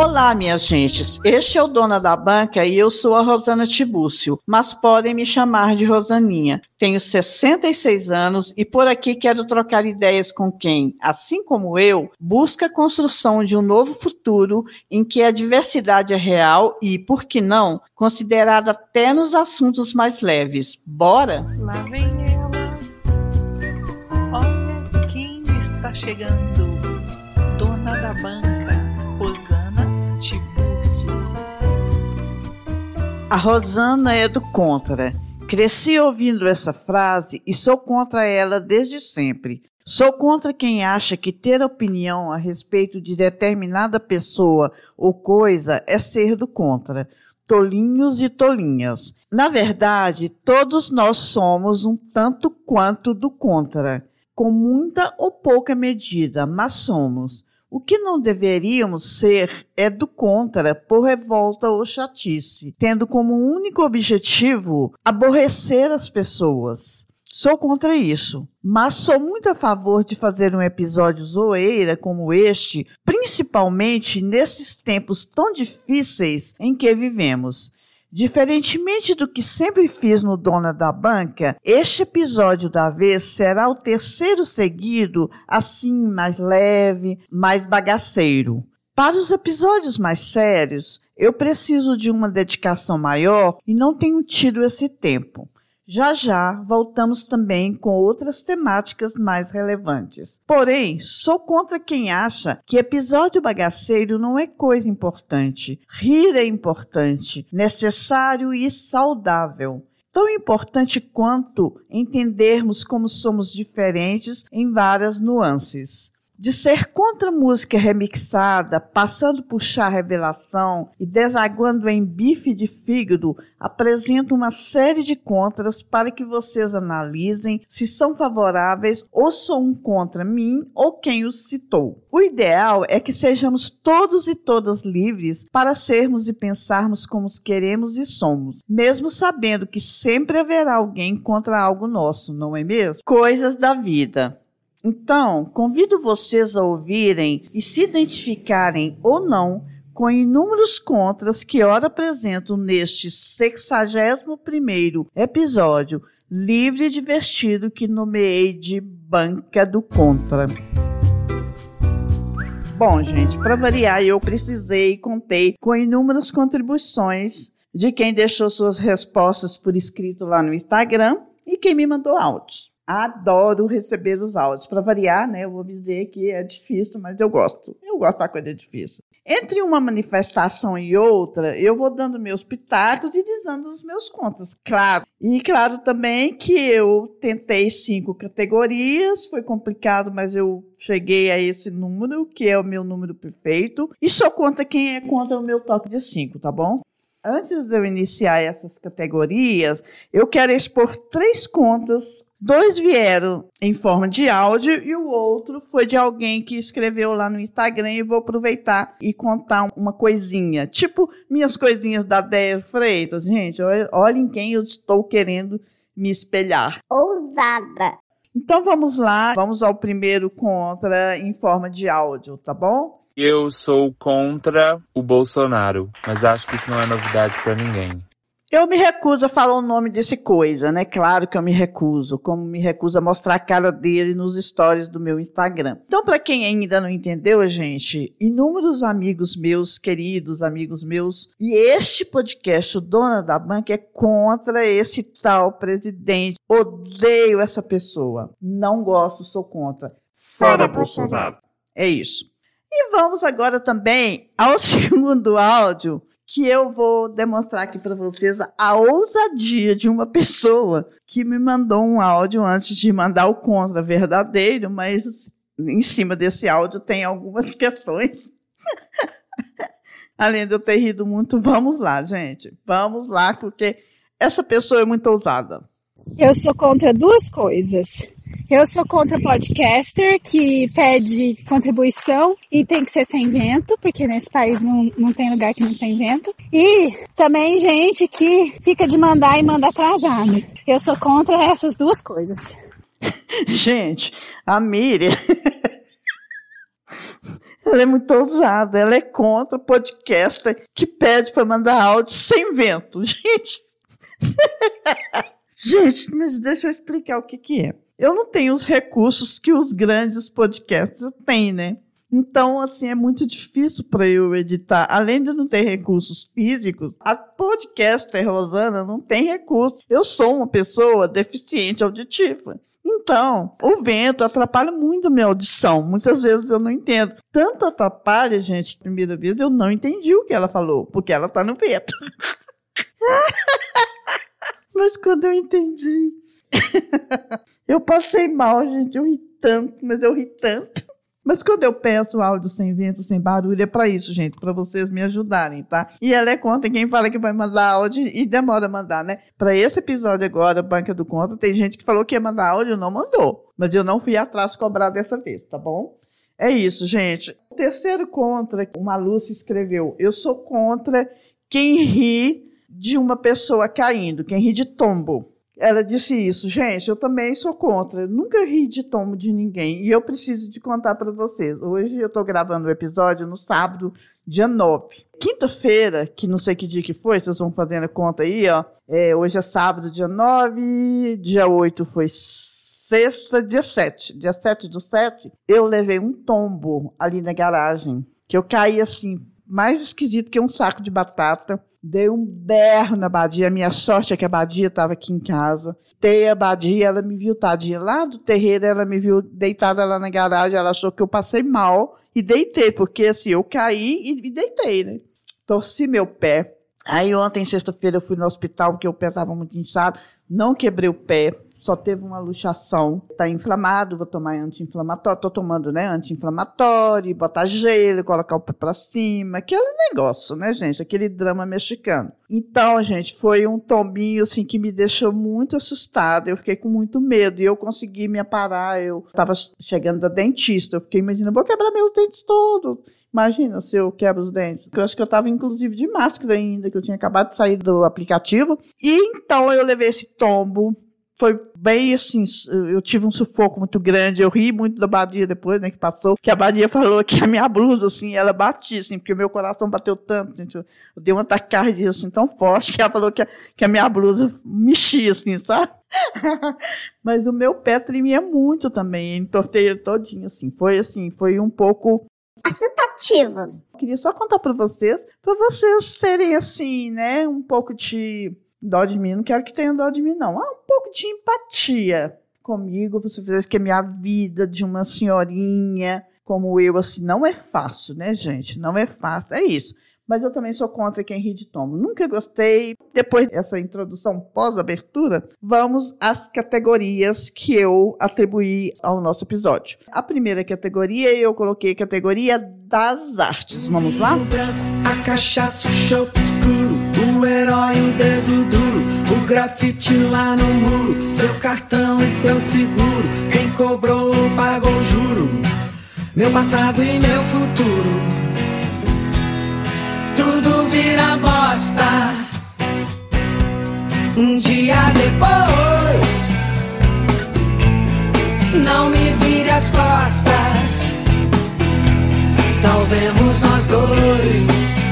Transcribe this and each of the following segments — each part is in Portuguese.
Olá, minhas gentes. Este é o Dona da Banca e eu sou a Rosana Tibúcio, mas podem me chamar de Rosaninha. Tenho 66 anos e por aqui quero trocar ideias com quem, assim como eu, busca a construção de um novo futuro em que a diversidade é real e, por que não, considerada até nos assuntos mais leves. Bora? Lá vem ela. Olha quem está chegando. Dona da Banca, A Rosana é do contra. Cresci ouvindo essa frase e sou contra ela desde sempre. Sou contra quem acha que ter opinião a respeito de determinada pessoa ou coisa é ser do contra. Tolinhos e tolinhas. Na verdade, todos nós somos um tanto quanto do contra, com muita ou pouca medida, mas somos. O que não deveríamos ser é do contra, por revolta ou chatice, tendo como único objetivo aborrecer as pessoas. Sou contra isso, mas sou muito a favor de fazer um episódio zoeira como este, principalmente nesses tempos tão difíceis em que vivemos. Diferentemente do que sempre fiz no Dona da Banca, este episódio da vez será o terceiro seguido, assim, mais leve, mais bagaceiro. Para os episódios mais sérios, eu preciso de uma dedicação maior e não tenho tido esse tempo. Já já voltamos também com outras temáticas mais relevantes. Porém, sou contra quem acha que episódio bagaceiro não é coisa importante. Rir é importante, necessário e saudável. Tão importante quanto entendermos como somos diferentes em várias nuances de ser contra música remixada, passando por chá revelação e desaguando em bife de fígado, apresento uma série de contras para que vocês analisem se são favoráveis ou são contra mim ou quem os citou. O ideal é que sejamos todos e todas livres para sermos e pensarmos como queremos e somos, mesmo sabendo que sempre haverá alguém contra algo nosso, não é mesmo? Coisas da vida. Então, convido vocês a ouvirem e se identificarem ou não com inúmeros contras que ora apresento neste 61º episódio livre e divertido que nomeei de Banca do Contra. Bom, gente, para variar, eu precisei e contei com inúmeras contribuições de quem deixou suas respostas por escrito lá no Instagram e quem me mandou áudios. Adoro receber os áudios. Para variar, né? Eu vou dizer que é difícil, mas eu gosto. Eu gosto da coisa difícil. Entre uma manifestação e outra, eu vou dando meus pitacos e dizendo os meus contas, claro. E claro também que eu tentei cinco categorias, foi complicado, mas eu cheguei a esse número, que é o meu número perfeito. E só conta quem é contra o meu toque de cinco, tá bom? Antes de eu iniciar essas categorias, eu quero expor três contas. Dois vieram em forma de áudio e o outro foi de alguém que escreveu lá no Instagram e vou aproveitar e contar uma coisinha. Tipo minhas coisinhas da Déia Freitas. Gente, olhem quem eu estou querendo me espelhar. Ousada! Então vamos lá, vamos ao primeiro contra em forma de áudio, tá bom? Eu sou contra o Bolsonaro, mas acho que isso não é novidade para ninguém. Eu me recuso a falar o nome desse coisa, né? Claro que eu me recuso, como me recuso a mostrar a cara dele nos stories do meu Instagram. Então, para quem ainda não entendeu, gente, inúmeros amigos meus, queridos amigos meus, e este podcast, o Dona da Banca, é contra esse tal presidente. Odeio essa pessoa. Não gosto, sou contra. Fora Bolsonaro. É isso. E vamos agora também ao segundo áudio, que eu vou demonstrar aqui para vocês a ousadia de uma pessoa que me mandou um áudio antes de mandar o contra verdadeiro, mas em cima desse áudio tem algumas questões. Além de eu ter rido muito, vamos lá, gente. Vamos lá, porque essa pessoa é muito ousada. Eu sou contra duas coisas. Eu sou contra podcaster que pede contribuição e tem que ser sem vento, porque nesse país não, não tem lugar que não tem vento. E também gente que fica de mandar e manda atrasado. Eu sou contra essas duas coisas. Gente, a Miriam. Ela é muito ousada, ela é contra o podcaster que pede para mandar áudio sem vento. Gente. Gente, mas deixa eu explicar o que, que é. Eu não tenho os recursos que os grandes podcasters têm, né? Então, assim, é muito difícil para eu editar. Além de não ter recursos físicos, a podcaster Rosana não tem recursos. Eu sou uma pessoa deficiente auditiva. Então, o vento atrapalha muito a minha audição. Muitas vezes eu não entendo. Tanto atrapalha, gente, primeira vez eu não entendi o que ela falou, porque ela está no vento. Mas quando eu entendi, eu passei mal, gente. Eu ri tanto, mas eu ri tanto. Mas quando eu peço áudio sem vento, sem barulho, é para isso, gente, para vocês me ajudarem, tá? E ela é contra quem fala que vai mandar áudio e demora a mandar, né? Para esse episódio agora, Banca do Conta, tem gente que falou que ia mandar áudio e não mandou. Mas eu não fui atrás cobrar dessa vez, tá bom? É isso, gente. O terceiro contra, uma Lúcia escreveu: Eu sou contra quem ri de uma pessoa caindo, quem ri de tombo. Ela disse isso, gente, eu também sou contra. Eu nunca ri de tombo de ninguém. E eu preciso de contar para vocês. Hoje eu estou gravando o episódio no sábado, dia 9. Quinta-feira, que não sei que dia que foi, vocês vão fazendo a conta aí, ó. É, hoje é sábado, dia 9. Dia 8 foi sexta, dia 7. Dia 7 do 7, eu levei um tombo ali na garagem. Que eu caí assim, mais esquisito que um saco de batata. Dei um berro na Badia. A minha sorte é que a Badia estava aqui em casa. Dei a Badia, ela me viu tadinha lá do terreiro, ela me viu deitada lá na garagem. Ela achou que eu passei mal e deitei, porque assim, eu caí e, e deitei, né? Torci meu pé. Aí ontem, sexta-feira, eu fui no hospital porque o pé estava muito inchado. Não quebrei o pé, só teve uma luxação, tá inflamado, vou tomar anti-inflamatório, tô tomando, né, anti-inflamatório, botar gelo, colocar o pé pra cima, aquele negócio, né, gente, aquele drama mexicano. Então, gente, foi um tombinho, assim, que me deixou muito assustada, eu fiquei com muito medo, e eu consegui me aparar, eu tava chegando da dentista, eu fiquei imaginando, vou quebrar meus dentes todos, Imagina se eu quebro os dentes. Eu acho que eu estava, inclusive, de máscara ainda, que eu tinha acabado de sair do aplicativo. E então eu levei esse tombo foi bem assim, eu tive um sufoco muito grande, eu ri muito da Badia depois, né, que passou, que a Badia falou que a minha blusa, assim, ela batia, assim, porque o meu coração bateu tanto, gente, eu, eu dei uma taquicardia, assim, tão forte, que ela falou que a, que a minha blusa mexia, assim, sabe? Mas o meu pé tremia muito também, entortei ele todinho, assim, foi assim, foi um pouco Assustativo. Queria só contar para vocês, para vocês terem assim, né, um pouco de dó de mim, não quero que tenha dó de mim, não. Ah, um pouco de empatia comigo, você fez que a minha vida de uma senhorinha como eu, assim, não é fácil, né, gente? Não é fácil, é isso. Mas eu também sou contra quem ri de tombo. Nunca gostei. Depois dessa introdução pós-abertura, vamos às categorias que eu atribuí ao nosso episódio. A primeira categoria, eu coloquei categoria das artes. Vamos lá? Branco, a cachaça, o chope escuro, o herói, o dedo duro, o grafite lá no muro, seu cartão e seu seguro, quem cobrou pagou juro, meu passado e meu futuro, tudo vira bosta. Um dia depois, não me vire as costas. Salvemos nós dois.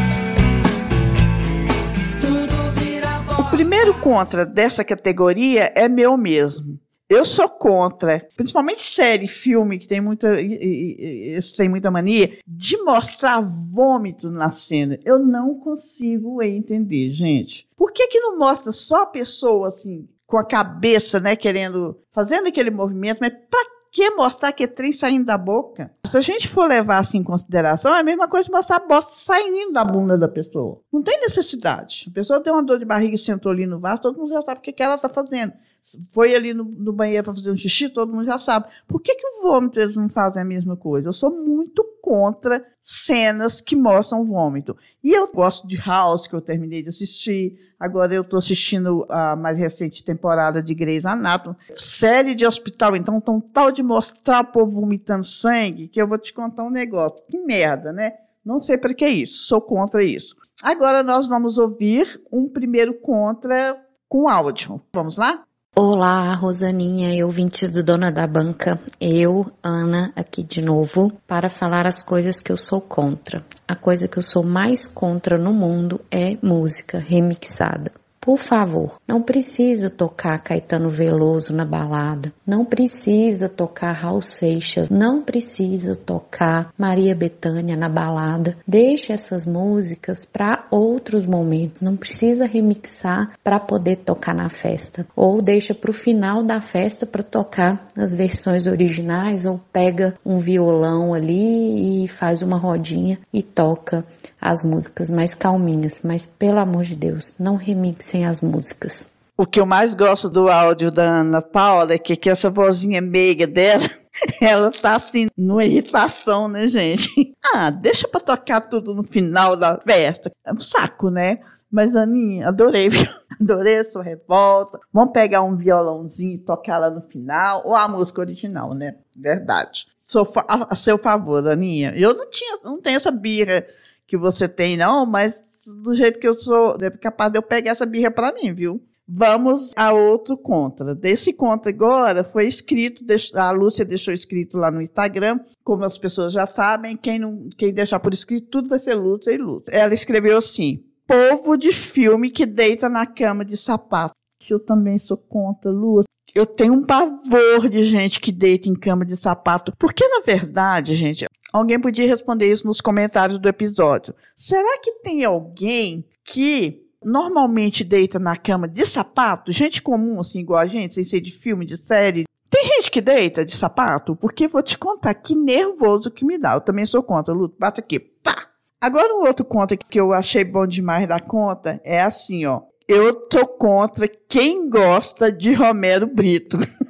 Primeiro contra dessa categoria é meu mesmo. Eu sou contra, principalmente série, filme, que tem muita, tem muita mania, de mostrar vômito na cena. Eu não consigo entender, gente. Por que que não mostra só a pessoa, assim, com a cabeça, né, querendo, fazendo aquele movimento, mas pra que mostrar que é trem saindo da boca? Se a gente for levar assim em consideração, é a mesma coisa de mostrar bosta saindo da bunda da pessoa. Não tem necessidade. A pessoa tem uma dor de barriga e sentou ali no vaso, todo mundo já sabe o que ela está fazendo. Foi ali no, no banheiro para fazer um xixi, todo mundo já sabe. Por que, que o vômito eles não fazem a mesma coisa? Eu sou muito contra cenas que mostram vômito. E eu gosto de House, que eu terminei de assistir. Agora eu estou assistindo a mais recente temporada de Grey's Anatomy. Série de hospital, então, tão tal de mostrar o povo vomitando sangue, que eu vou te contar um negócio. Que merda, né? Não sei para que é isso. Sou contra isso. Agora nós vamos ouvir um primeiro contra com áudio. Vamos lá? Olá, Rosaninha e ouvintes do Dona da Banca. Eu, Ana, aqui de novo para falar as coisas que eu sou contra. A coisa que eu sou mais contra no mundo é música remixada. Por favor, não precisa tocar Caetano Veloso na balada, não precisa tocar Raul Seixas, não precisa tocar Maria Bethânia na balada. Deixe essas músicas para outros momentos, não precisa remixar para poder tocar na festa. Ou deixa para o final da festa para tocar as versões originais, ou pega um violão ali e faz uma rodinha e toca as músicas mais calminhas. Mas pelo amor de Deus, não remixem as músicas. O que eu mais gosto do áudio da Ana Paula é que, que essa vozinha meiga dela, ela tá assim, numa irritação, né, gente? Ah, deixa pra tocar tudo no final da festa. É um saco, né? Mas, Aninha, adorei, viu? Adorei a sua revolta. Vamos pegar um violãozinho e tocar lá no final, ou a música original, né? Verdade. Sou a, a seu favor, Aninha. Eu não tinha, não tenho essa birra que você tem, não, mas do jeito que eu sou, é capaz de eu pegar essa birra para mim, viu? Vamos a outro contra. Desse contra agora foi escrito, a Lúcia deixou escrito lá no Instagram, como as pessoas já sabem, quem, não, quem deixar por escrito tudo vai ser Lúcia e Lúcia. Ela escreveu assim: povo de filme que deita na cama de sapato. Eu também sou contra, Lúcia. Eu tenho um pavor de gente que deita em cama de sapato, porque na verdade, gente, Alguém podia responder isso nos comentários do episódio. Será que tem alguém que normalmente deita na cama de sapato? Gente comum, assim, igual a gente, sem ser de filme, de série. Tem gente que deita de sapato? Porque vou te contar que nervoso que me dá. Eu também sou contra, Luto. Bata aqui. Pá! Agora, um outro conta que eu achei bom demais da conta é assim, ó. Eu tô contra quem gosta de Romero Brito.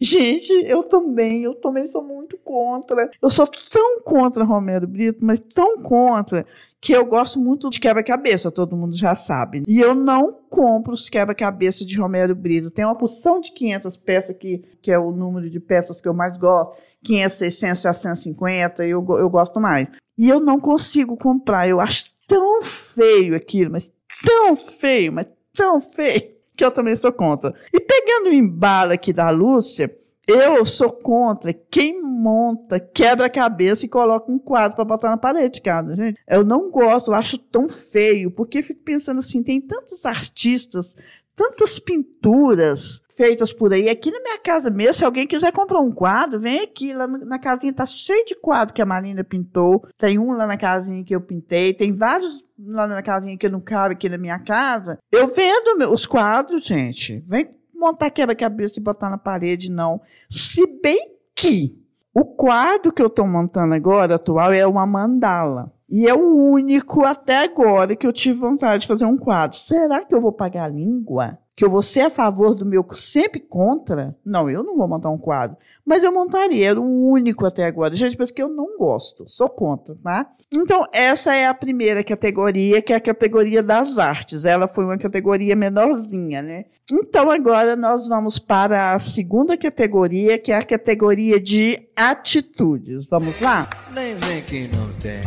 Gente, eu também, eu também sou muito contra. Eu sou tão contra Romero Brito, mas tão contra que eu gosto muito de quebra-cabeça, todo mundo já sabe. E eu não compro os quebra-cabeça de Romero Brito. Tem uma porção de 500 peças que, que é o número de peças que eu mais gosto. 500, 600, 650, eu, eu gosto mais. E eu não consigo comprar. Eu acho tão feio aquilo, mas tão feio, mas tão feio que eu também sou contra. E pegando o embalo aqui da Lúcia, eu sou contra quem monta, quebra a cabeça e coloca um quadro para botar na parede, cara, gente. Eu não gosto, eu acho tão feio, porque eu fico pensando assim, tem tantos artistas, tantas pinturas feitas por aí. Aqui na minha casa mesmo, se alguém quiser comprar um quadro, vem aqui. Lá na casinha tá cheio de quadro que a Marina pintou. Tem um lá na casinha que eu pintei. Tem vários lá na casinha que não cabe aqui na minha casa. Eu vendo os quadros, gente. Vem montar quebra-cabeça e botar na parede, não. Se bem que o quadro que eu estou montando agora, atual, é uma mandala. E é o único até agora que eu tive vontade de fazer um quadro. Será que eu vou pagar a língua? Que eu vou ser a favor do meu sempre contra, não, eu não vou montar um quadro. Mas eu montaria, era o único até agora. Gente, porque eu não gosto, sou contra, tá? Então, essa é a primeira categoria, que é a categoria das artes. Ela foi uma categoria menorzinha, né? Então, agora nós vamos para a segunda categoria, que é a categoria de atitudes. Vamos lá? Nem vem que não tem.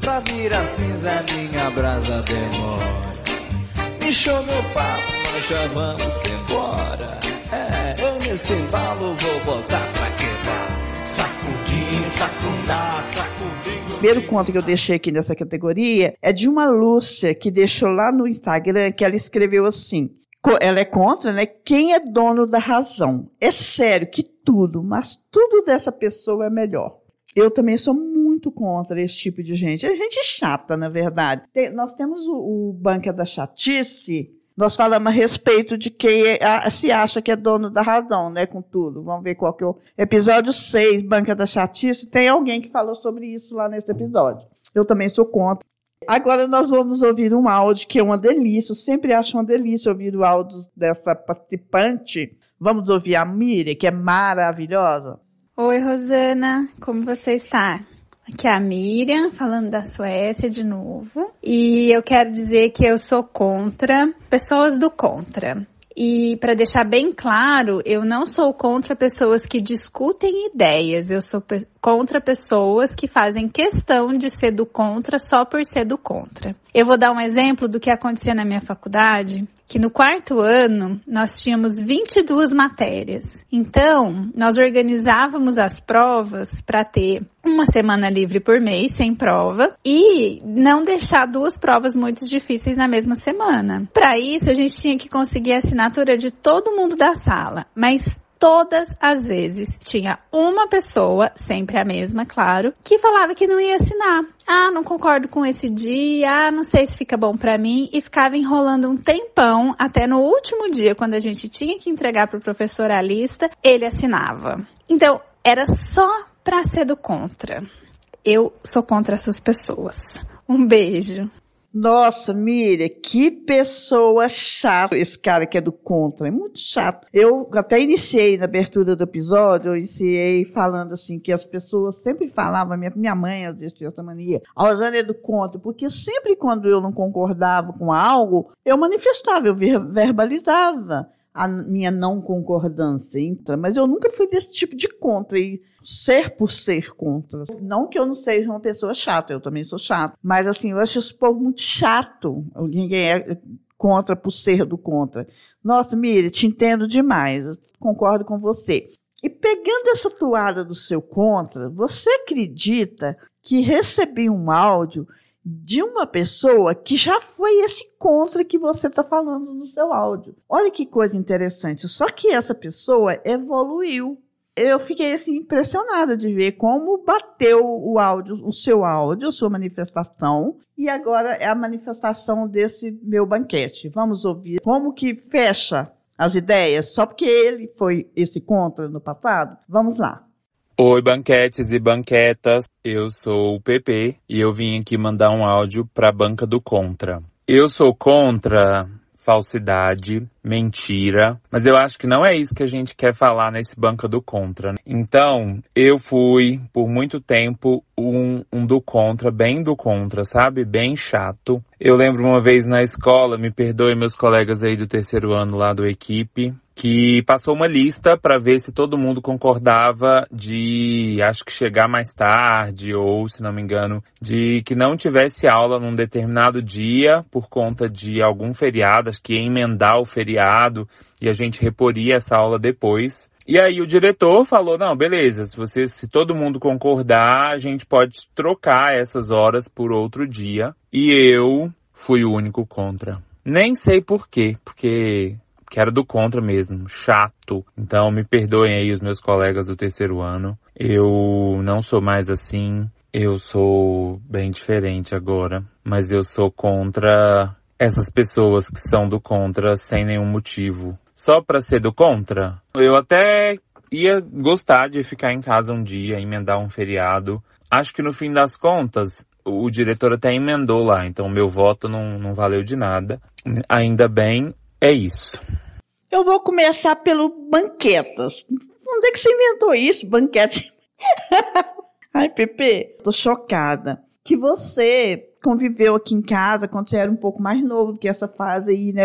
Pra virar cinza, minha brasa demora. Encheu meu papo, nós já vamos embora. É, eu nesse embalo vou botar pra quebrar. Sacudir, sacudar, sacudir. O primeiro conto que eu deixei aqui nessa categoria é de uma Lúcia que deixou lá no Instagram que ela escreveu assim. Ela é contra, né? Quem é dono da razão? É sério que tudo, mas tudo dessa pessoa é melhor. Eu também sou muito contra esse tipo de gente. É gente chata, na verdade. Tem, nós temos o, o Banca da Chatice, nós falamos a respeito de quem é, se acha que é dono da razão, né, com tudo. Vamos ver qual que é o episódio 6, Banca da Chatice. Tem alguém que falou sobre isso lá nesse episódio. Eu também sou contra. Agora nós vamos ouvir um áudio que é uma delícia. Eu sempre acho uma delícia ouvir o áudio dessa participante. Vamos ouvir a Miriam, que é maravilhosa. Oi, Rosana, como você está? Aqui é a Miriam, falando da Suécia de novo. E eu quero dizer que eu sou contra pessoas do contra. E para deixar bem claro, eu não sou contra pessoas que discutem ideias, eu sou contra pessoas que fazem questão de ser do contra só por ser do contra. Eu vou dar um exemplo do que acontecia na minha faculdade, que no quarto ano nós tínhamos 22 matérias. Então, nós organizávamos as provas para ter uma semana livre por mês, sem prova, e não deixar duas provas muito difíceis na mesma semana. Para isso, a gente tinha que conseguir a assinatura de todo mundo da sala, mas todas as vezes tinha uma pessoa, sempre a mesma, claro, que falava que não ia assinar. Ah, não concordo com esse dia, ah, não sei se fica bom para mim e ficava enrolando um tempão até no último dia, quando a gente tinha que entregar para o professor a lista, ele assinava. Então, era só para ser do contra. Eu sou contra essas pessoas. Um beijo. Nossa, Miriam, que pessoa chata esse cara que é do contra. É muito chato. Eu até iniciei na abertura do episódio, eu iniciei falando assim que as pessoas sempre falavam, minha, minha mãe às vezes tinha essa mania, a Rosana é do contra, porque sempre quando eu não concordava com algo, eu manifestava, eu verbalizava a minha não concordância. Então, mas eu nunca fui desse tipo de contra. E ser por ser contra. Não que eu não seja uma pessoa chata, eu também sou chata. Mas assim, eu acho esse povo muito chato. Ninguém é contra por ser do contra. Nossa, Miriam, te entendo demais. Concordo com você. E pegando essa toada do seu contra, você acredita que recebi um áudio de uma pessoa que já foi esse contra que você está falando no seu áudio. Olha que coisa interessante. Só que essa pessoa evoluiu. Eu fiquei assim impressionada de ver como bateu o áudio, o seu áudio, sua manifestação, e agora é a manifestação desse meu banquete. Vamos ouvir como que fecha as ideias, só porque ele foi esse contra no passado. Vamos lá. Oi, banquetes e banquetas. Eu sou o PP e eu vim aqui mandar um áudio para a banca do Contra. Eu sou contra falsidade, mentira, mas eu acho que não é isso que a gente quer falar nesse banca do contra. Né? Então, eu fui por muito tempo um, um, do contra, bem do contra, sabe? Bem chato. Eu lembro uma vez na escola, me perdoe meus colegas aí do terceiro ano lá do equipe, que passou uma lista para ver se todo mundo concordava de, acho que chegar mais tarde ou, se não me engano, de que não tivesse aula num determinado dia por conta de algum feriado, acho que ia emendar o feriado e a gente reporia essa aula depois. E aí o diretor falou: "Não, beleza, se você se todo mundo concordar, a gente pode trocar essas horas por outro dia". E eu fui o único contra. Nem sei por quê, porque que era do contra mesmo, chato. Então me perdoem aí os meus colegas do terceiro ano. Eu não sou mais assim. Eu sou bem diferente agora, mas eu sou contra essas pessoas que são do contra sem nenhum motivo. Só para ser do contra, eu até ia gostar de ficar em casa um dia, emendar um feriado. Acho que no fim das contas, o diretor até emendou lá, então meu voto não, não valeu de nada. Ainda bem, é isso. Eu vou começar pelo banquetas. Onde é que você inventou isso, banquete? Ai, Pepe, tô chocada. Que você conviveu aqui em casa quando você era um pouco mais novo do que essa fase aí, né?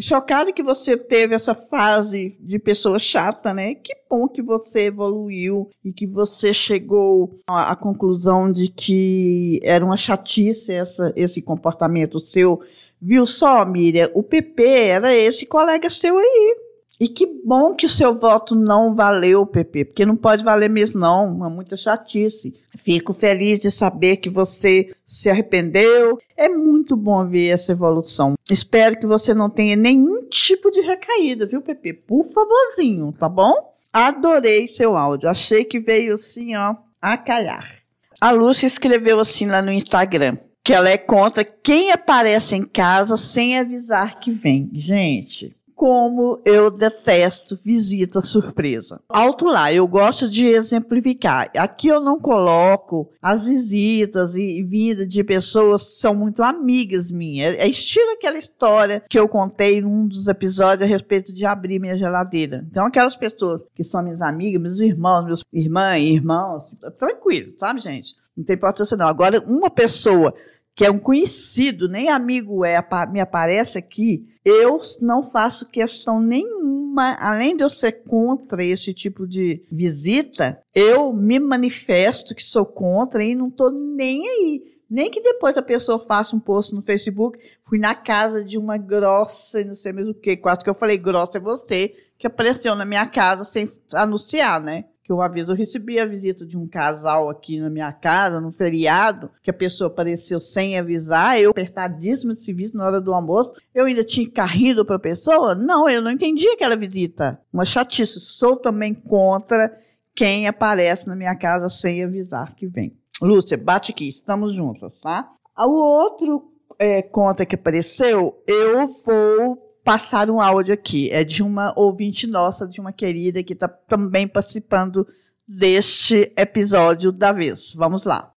Chocada que você teve essa fase de pessoa chata, né? Que bom que você evoluiu e que você chegou à, à conclusão de que era uma chatice essa, esse comportamento seu Viu só, Miriam? O PP era esse colega seu aí. E que bom que o seu voto não valeu, PP, porque não pode valer mesmo, não. É muita chatice. Fico feliz de saber que você se arrependeu. É muito bom ver essa evolução. Espero que você não tenha nenhum tipo de recaída, viu, PP? Por favorzinho, tá bom? Adorei seu áudio. Achei que veio assim, ó, a calhar. A Lúcia escreveu assim lá no Instagram que ela é contra quem aparece em casa sem avisar que vem. Gente, como eu detesto visita surpresa. Alto lá, eu gosto de exemplificar. Aqui eu não coloco as visitas e vinda de pessoas que são muito amigas minhas. É estilo aquela história que eu contei num dos episódios a respeito de abrir minha geladeira. Então, aquelas pessoas que são minhas amigas, meus irmãos, meus irmãs, irmãos, tranquilo, sabe, gente? Não tem importância não. Agora, uma pessoa que é um conhecido, nem amigo é, me aparece aqui, eu não faço questão nenhuma, além de eu ser contra esse tipo de visita, eu me manifesto que sou contra e não estou nem aí. Nem que depois a pessoa faça um post no Facebook, fui na casa de uma grossa e não sei mesmo o que, quase que eu falei, grossa é você, que apareceu na minha casa sem anunciar, né? Que uma vez eu recebi a visita de um casal aqui na minha casa, no feriado, que a pessoa apareceu sem avisar, eu apertadíssima de serviço na hora do almoço, eu ainda tinha carrido para a pessoa? Não, eu não entendi aquela visita. Uma chatice. Sou também contra quem aparece na minha casa sem avisar que vem. Lúcia, bate aqui, estamos juntas, tá? O outro é, conta que apareceu, eu vou passar um áudio aqui. É de uma ouvinte nossa, de uma querida que está também participando deste episódio da vez. Vamos lá.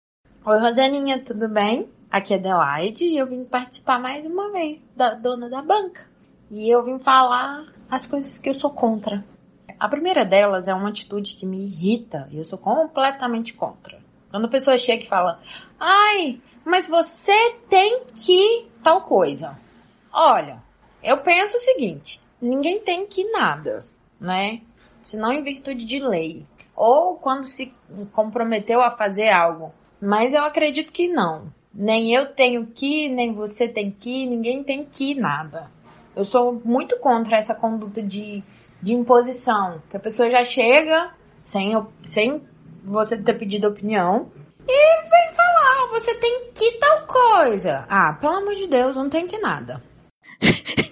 Oi, Rosaninha, tudo bem? Aqui é Adelaide e eu vim participar mais uma vez da dona da banca. E eu vim falar as coisas que eu sou contra. A primeira delas é uma atitude que me irrita e eu sou completamente contra. Quando a pessoa chega e fala, ai, mas você tem que tal coisa. Olha, eu penso o seguinte: ninguém tem que nada, né? Senão em virtude de lei. Ou quando se comprometeu a fazer algo. Mas eu acredito que não. Nem eu tenho que, nem você tem que, ninguém tem que nada. Eu sou muito contra essa conduta de, de imposição. Que a pessoa já chega sem, sem você ter pedido opinião e vem falar, você tem que tal coisa. Ah, pelo amor de Deus, não tem que nada.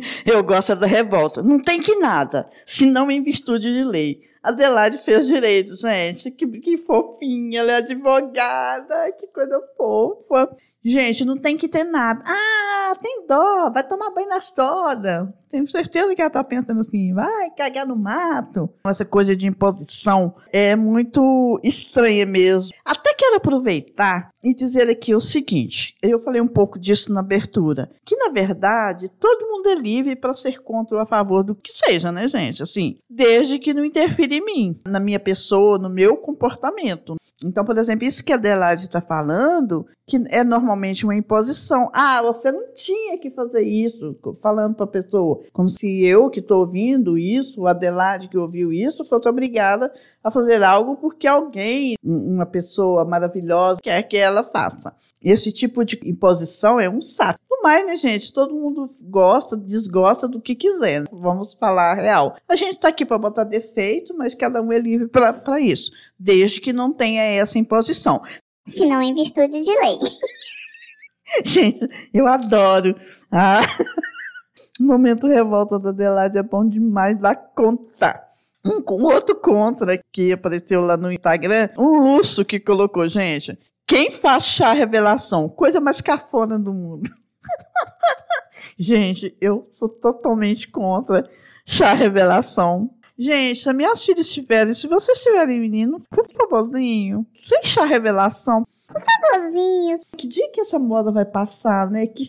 Eu gosto da revolta. Não tem que nada, senão em virtude de lei. Adelaide fez direito, gente. Que, que fofinha, ela é advogada. Que coisa fofa. Gente, não tem que ter nada. Ah, tem dó, vai tomar banho na história. Tenho certeza que ela tá pensando assim, vai cagar no mato. Essa coisa de imposição é muito estranha mesmo. Até quero aproveitar e dizer aqui o seguinte: eu falei um pouco disso na abertura, que na verdade todo mundo é livre para ser contra ou a favor do que seja, né, gente? Assim, desde que não interfira em mim, na minha pessoa, no meu comportamento. Então, por exemplo, isso que a Adelaide está falando, que é normalmente uma imposição. Ah, você não tinha que fazer isso, falando para a pessoa, como se eu que estou ouvindo isso, o Adelaide que ouviu isso, fosse obrigada a fazer algo porque alguém, uma pessoa maravilhosa, quer que ela faça. Esse tipo de imposição é um saco. No mais, né, gente? Todo mundo gosta, desgosta do que quiser. Vamos falar real. A gente está aqui para botar defeito, mas cada um é livre para isso, desde que não tenha essa imposição. Se não em virtude de lei. gente, eu adoro. Ah, o momento revolta da Adelaide é bom demais da conta. Um, um outro contra que apareceu lá no Instagram, um luxo que colocou, gente. Quem faz chá revelação? Coisa mais cafona do mundo. Gente, eu sou totalmente contra chá revelação. Gente, se minhas filhas tiverem, se vocês tiverem menino, por favorzinho, sem chá revelação. Por favorzinho. Que dia que essa moda vai passar, né? Que,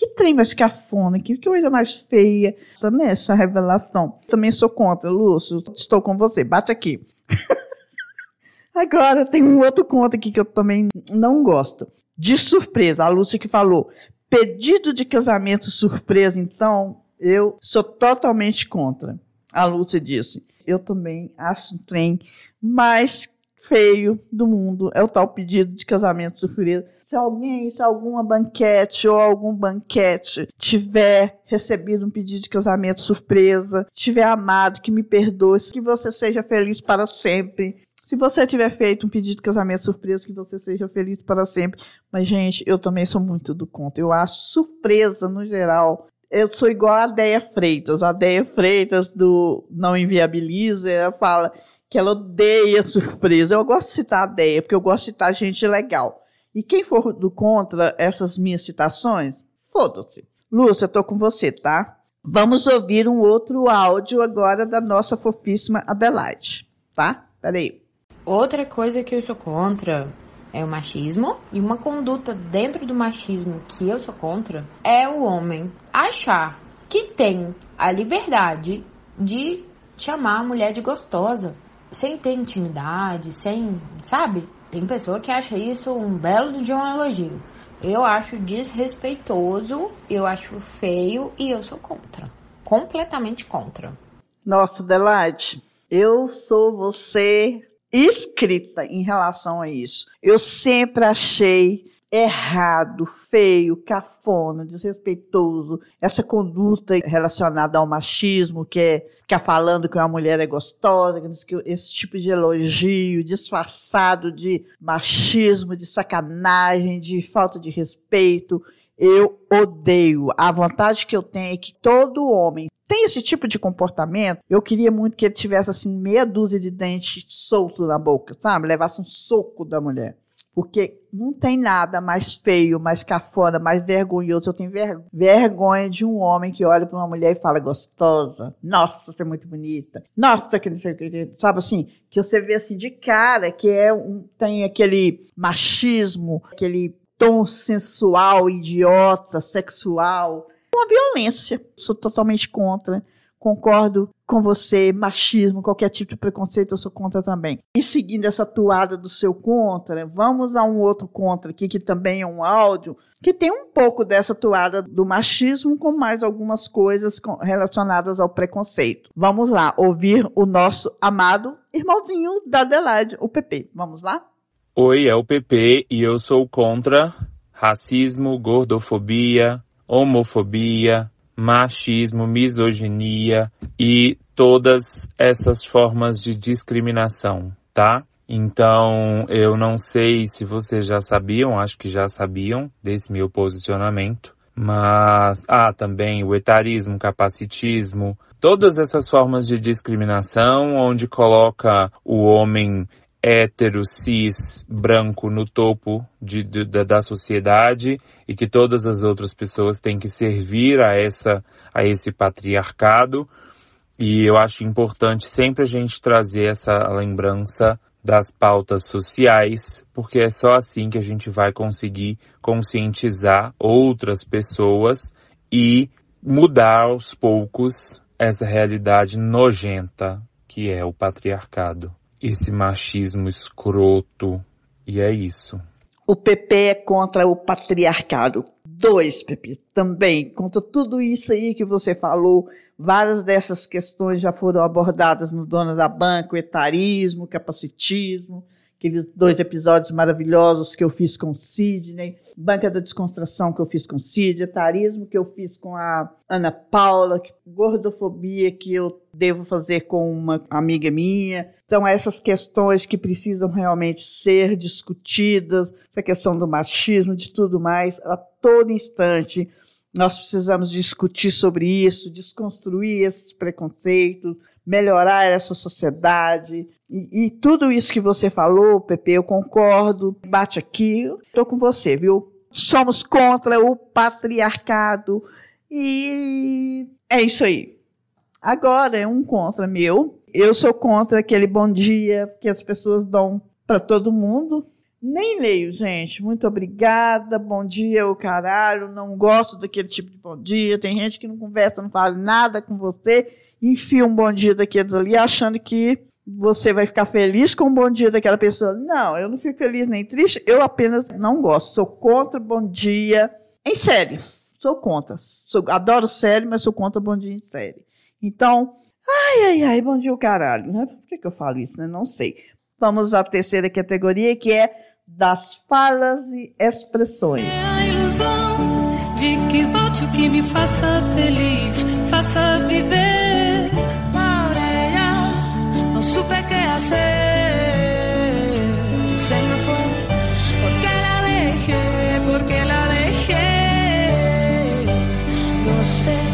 que trem mais cafona, que coisa mais feia, né? Chá revelação. Também sou contra, Lúcio. Estou com você, bate aqui. Agora tem um outro conto aqui que eu também não gosto. De surpresa, a Lúcia que falou. Pedido de casamento surpresa, então, eu sou totalmente contra. A Lúcia disse. Eu também acho o trem mais feio do mundo é o tal pedido de casamento surpresa. Se alguém, se alguma banquete ou algum banquete tiver recebido um pedido de casamento surpresa, tiver amado, que me perdoe, que você seja feliz para sempre. Se você tiver feito um pedido de casamento surpresa, que você seja feliz para sempre. Mas, gente, eu também sou muito do conto. Eu acho surpresa, no geral. Eu sou igual a Deia Freitas. A Deia Freitas, do Não Inviabiliza, ela fala que ela odeia surpresa. Eu gosto de citar a Deia, porque eu gosto de citar gente legal. E quem for do contra essas minhas citações, foda-se. Lúcia, eu tô com você, tá? Vamos ouvir um outro áudio agora da nossa fofíssima Adelaide, tá? Peraí. Outra coisa que eu sou contra é o machismo. E uma conduta dentro do machismo que eu sou contra é o homem achar que tem a liberdade de chamar a mulher de gostosa sem ter intimidade, sem, sabe? Tem pessoa que acha isso um belo de um elogio. Eu acho desrespeitoso, eu acho feio e eu sou contra. Completamente contra. Nossa, Adelaide, eu sou você escrita em relação a isso. Eu sempre achei errado, feio, cafona, desrespeitoso, essa conduta relacionada ao machismo, que é ficar falando que uma mulher é gostosa, que esse tipo de elogio disfarçado de machismo, de sacanagem, de falta de respeito. Eu odeio. A vontade que eu tenho é que todo homem tem esse tipo de comportamento. Eu queria muito que ele tivesse assim meia dúzia de dentes solto na boca, sabe? Levasse um soco da mulher. Porque não tem nada mais feio, mais cafona, mais vergonhoso. Eu tenho ver vergonha de um homem que olha para uma mulher e fala gostosa. Nossa, você é muito bonita. Nossa, que não sei o que. Sabe assim? Que você vê assim de cara que é um, tem aquele machismo, aquele tom sensual, idiota, sexual. Uma violência. Sou totalmente contra concordo com você, machismo, qualquer tipo de preconceito, eu sou contra também. E seguindo essa toada do seu contra, vamos a um outro contra aqui, que também é um áudio, que tem um pouco dessa toada do machismo, com mais algumas coisas relacionadas ao preconceito. Vamos lá, ouvir o nosso amado irmãozinho da Adelaide, o PP. Vamos lá? Oi, é o PP e eu sou contra racismo, gordofobia, homofobia, machismo, misoginia e todas essas formas de discriminação, tá? Então, eu não sei se vocês já sabiam, acho que já sabiam desse meu posicionamento, mas ah, também o etarismo, capacitismo, todas essas formas de discriminação onde coloca o homem hétero, cis, branco no topo de, de, da sociedade e que todas as outras pessoas têm que servir a, essa, a esse patriarcado. E eu acho importante sempre a gente trazer essa lembrança das pautas sociais, porque é só assim que a gente vai conseguir conscientizar outras pessoas e mudar aos poucos essa realidade nojenta que é o patriarcado esse machismo escroto. E é isso. O PP é contra o patriarcado. Dois, PP, também, contra tudo isso aí que você falou. Várias dessas questões já foram abordadas no Dona da Banca, o etarismo, capacitismo, aqueles dois episódios maravilhosos que eu fiz com Sidney, Banca da Descontração que eu fiz com Sidney, Etarismo que eu fiz com a Ana Paula, Gordofobia que eu devo fazer com uma amiga minha. Então, essas questões que precisam realmente ser discutidas, a questão do machismo, de tudo mais, a todo instante nós precisamos discutir sobre isso, desconstruir esses preconceitos, melhorar essa sociedade. E, e tudo isso que você falou, Pepe, eu concordo. Bate aqui, estou com você, viu? Somos contra o patriarcado e é isso aí. Agora é um contra meu. Eu sou contra aquele bom dia que as pessoas dão para todo mundo. Nem leio, gente. Muito obrigada. Bom dia, o caralho. Não gosto daquele tipo de bom dia. Tem gente que não conversa, não fala nada com você. Enfia um bom dia daqueles ali, achando que você vai ficar feliz com o bom dia daquela pessoa. Não, eu não fico feliz nem triste. Eu apenas não gosto. Sou contra bom dia em série. Sou contra. Sou, adoro série, mas sou contra bom dia em série. Então, ai, ai, ai, bom dia, o caralho. Né? Por que, que eu falo isso, né? Não sei. Vamos à terceira categoria, que é das falas e expressões. É a ilusão de que volte o que me faça feliz, faça viver. Laureia, não supe que hacer. Se me foi, porque la dejé, porque la dejé. No sé.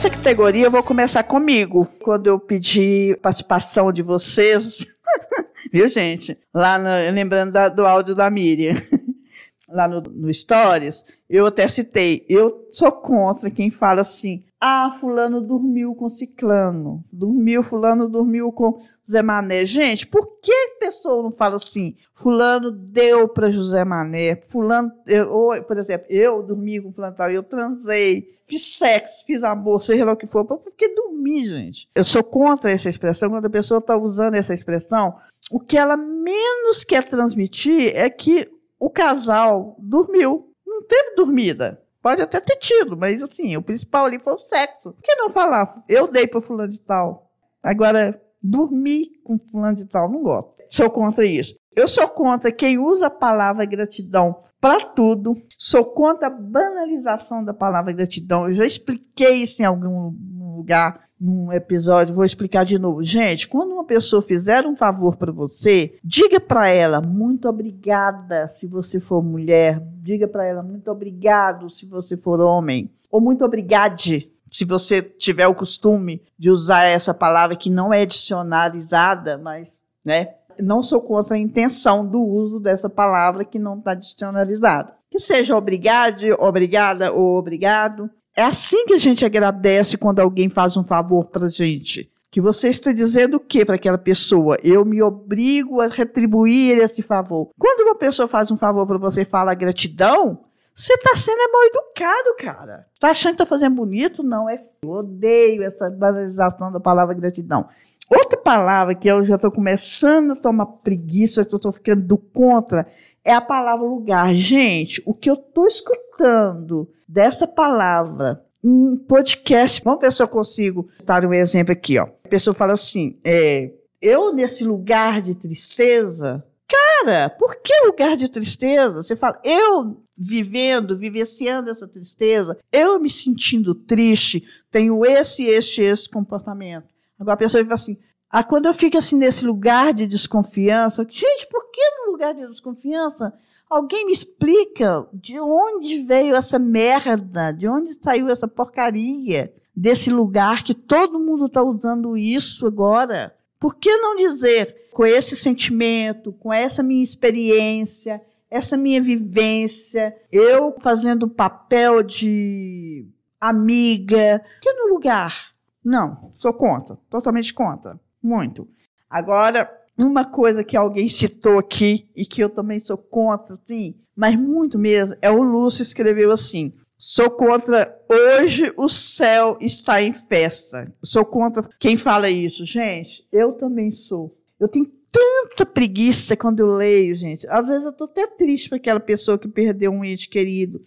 Essa categoria eu vou começar comigo. Quando eu pedi participação de vocês, Viu, gente? Lá no, lembrando da, do áudio da Miriam, lá no, no Stories, eu até citei, eu sou contra quem fala assim, ah, fulano dormiu com ciclano, dormiu, fulano dormiu com Zé Mané. Gente, por que a pessoa não fala assim, fulano deu para José Mané, fulano, eu, ou, por exemplo, eu dormi com fulano tal, eu transei, fiz sexo, fiz amor, seja lá o que for, por que dormir, gente? Eu sou contra essa expressão, quando a pessoa está usando essa expressão, o que ela menos quer transmitir é que o casal dormiu. Não teve dormida. Pode até ter tido, mas assim, o principal ali foi o sexo. Por que não falar? Eu dei para fulano de tal. Agora, dormir com fulano de tal, não gosto. Sou contra isso. Eu sou contra quem usa a palavra gratidão para tudo. Sou contra a banalização da palavra gratidão. Eu já expliquei isso em algum lugar num episódio, vou explicar de novo. Gente, quando uma pessoa fizer um favor para você, diga para ela muito obrigada se você for mulher, diga para ela muito obrigado se você for homem, ou muito obrigade se você tiver o costume de usar essa palavra que não é dicionarizada, mas, né? Não sou contra a intenção do uso dessa palavra que não está dicionarizada. Que seja obrigado, obrigada ou obrigado, é assim que a gente agradece quando alguém faz um favor para a gente. Que você está dizendo o que para aquela pessoa? Eu me obrigo a retribuir esse favor. Quando uma pessoa faz um favor para você e fala gratidão, você está sendo mal educado, cara. Está achando que está fazendo bonito? Não, é. Eu odeio essa banalização da palavra gratidão. Outra palavra que eu já estou começando a tomar preguiça, que eu estou ficando do contra, é a palavra lugar. Gente, o que eu estou escutando dessa palavra em podcast, vamos ver se eu consigo dar um exemplo aqui. Ó. A pessoa fala assim: é, eu nesse lugar de tristeza. Cara, por que lugar de tristeza? Você fala, eu vivendo, vivenciando essa tristeza, eu me sentindo triste, tenho esse, este, esse comportamento. Agora a pessoa fala assim, ah, quando eu fico assim nesse lugar de desconfiança, gente, por que no lugar de desconfiança? Alguém me explica de onde veio essa merda, de onde saiu essa porcaria desse lugar que todo mundo está usando isso agora? Por que não dizer com esse sentimento, com essa minha experiência, essa minha vivência, eu fazendo papel de amiga, que no lugar? Não, sou contra, totalmente contra. Muito. Agora, uma coisa que alguém citou aqui e que eu também sou contra, sim, mas muito mesmo, é o Lúcio escreveu assim: sou contra hoje o céu está em festa. Sou contra quem fala isso, gente. Eu também sou. Eu tenho tanta preguiça quando eu leio, gente. Às vezes eu tô até triste para aquela pessoa que perdeu um ente querido.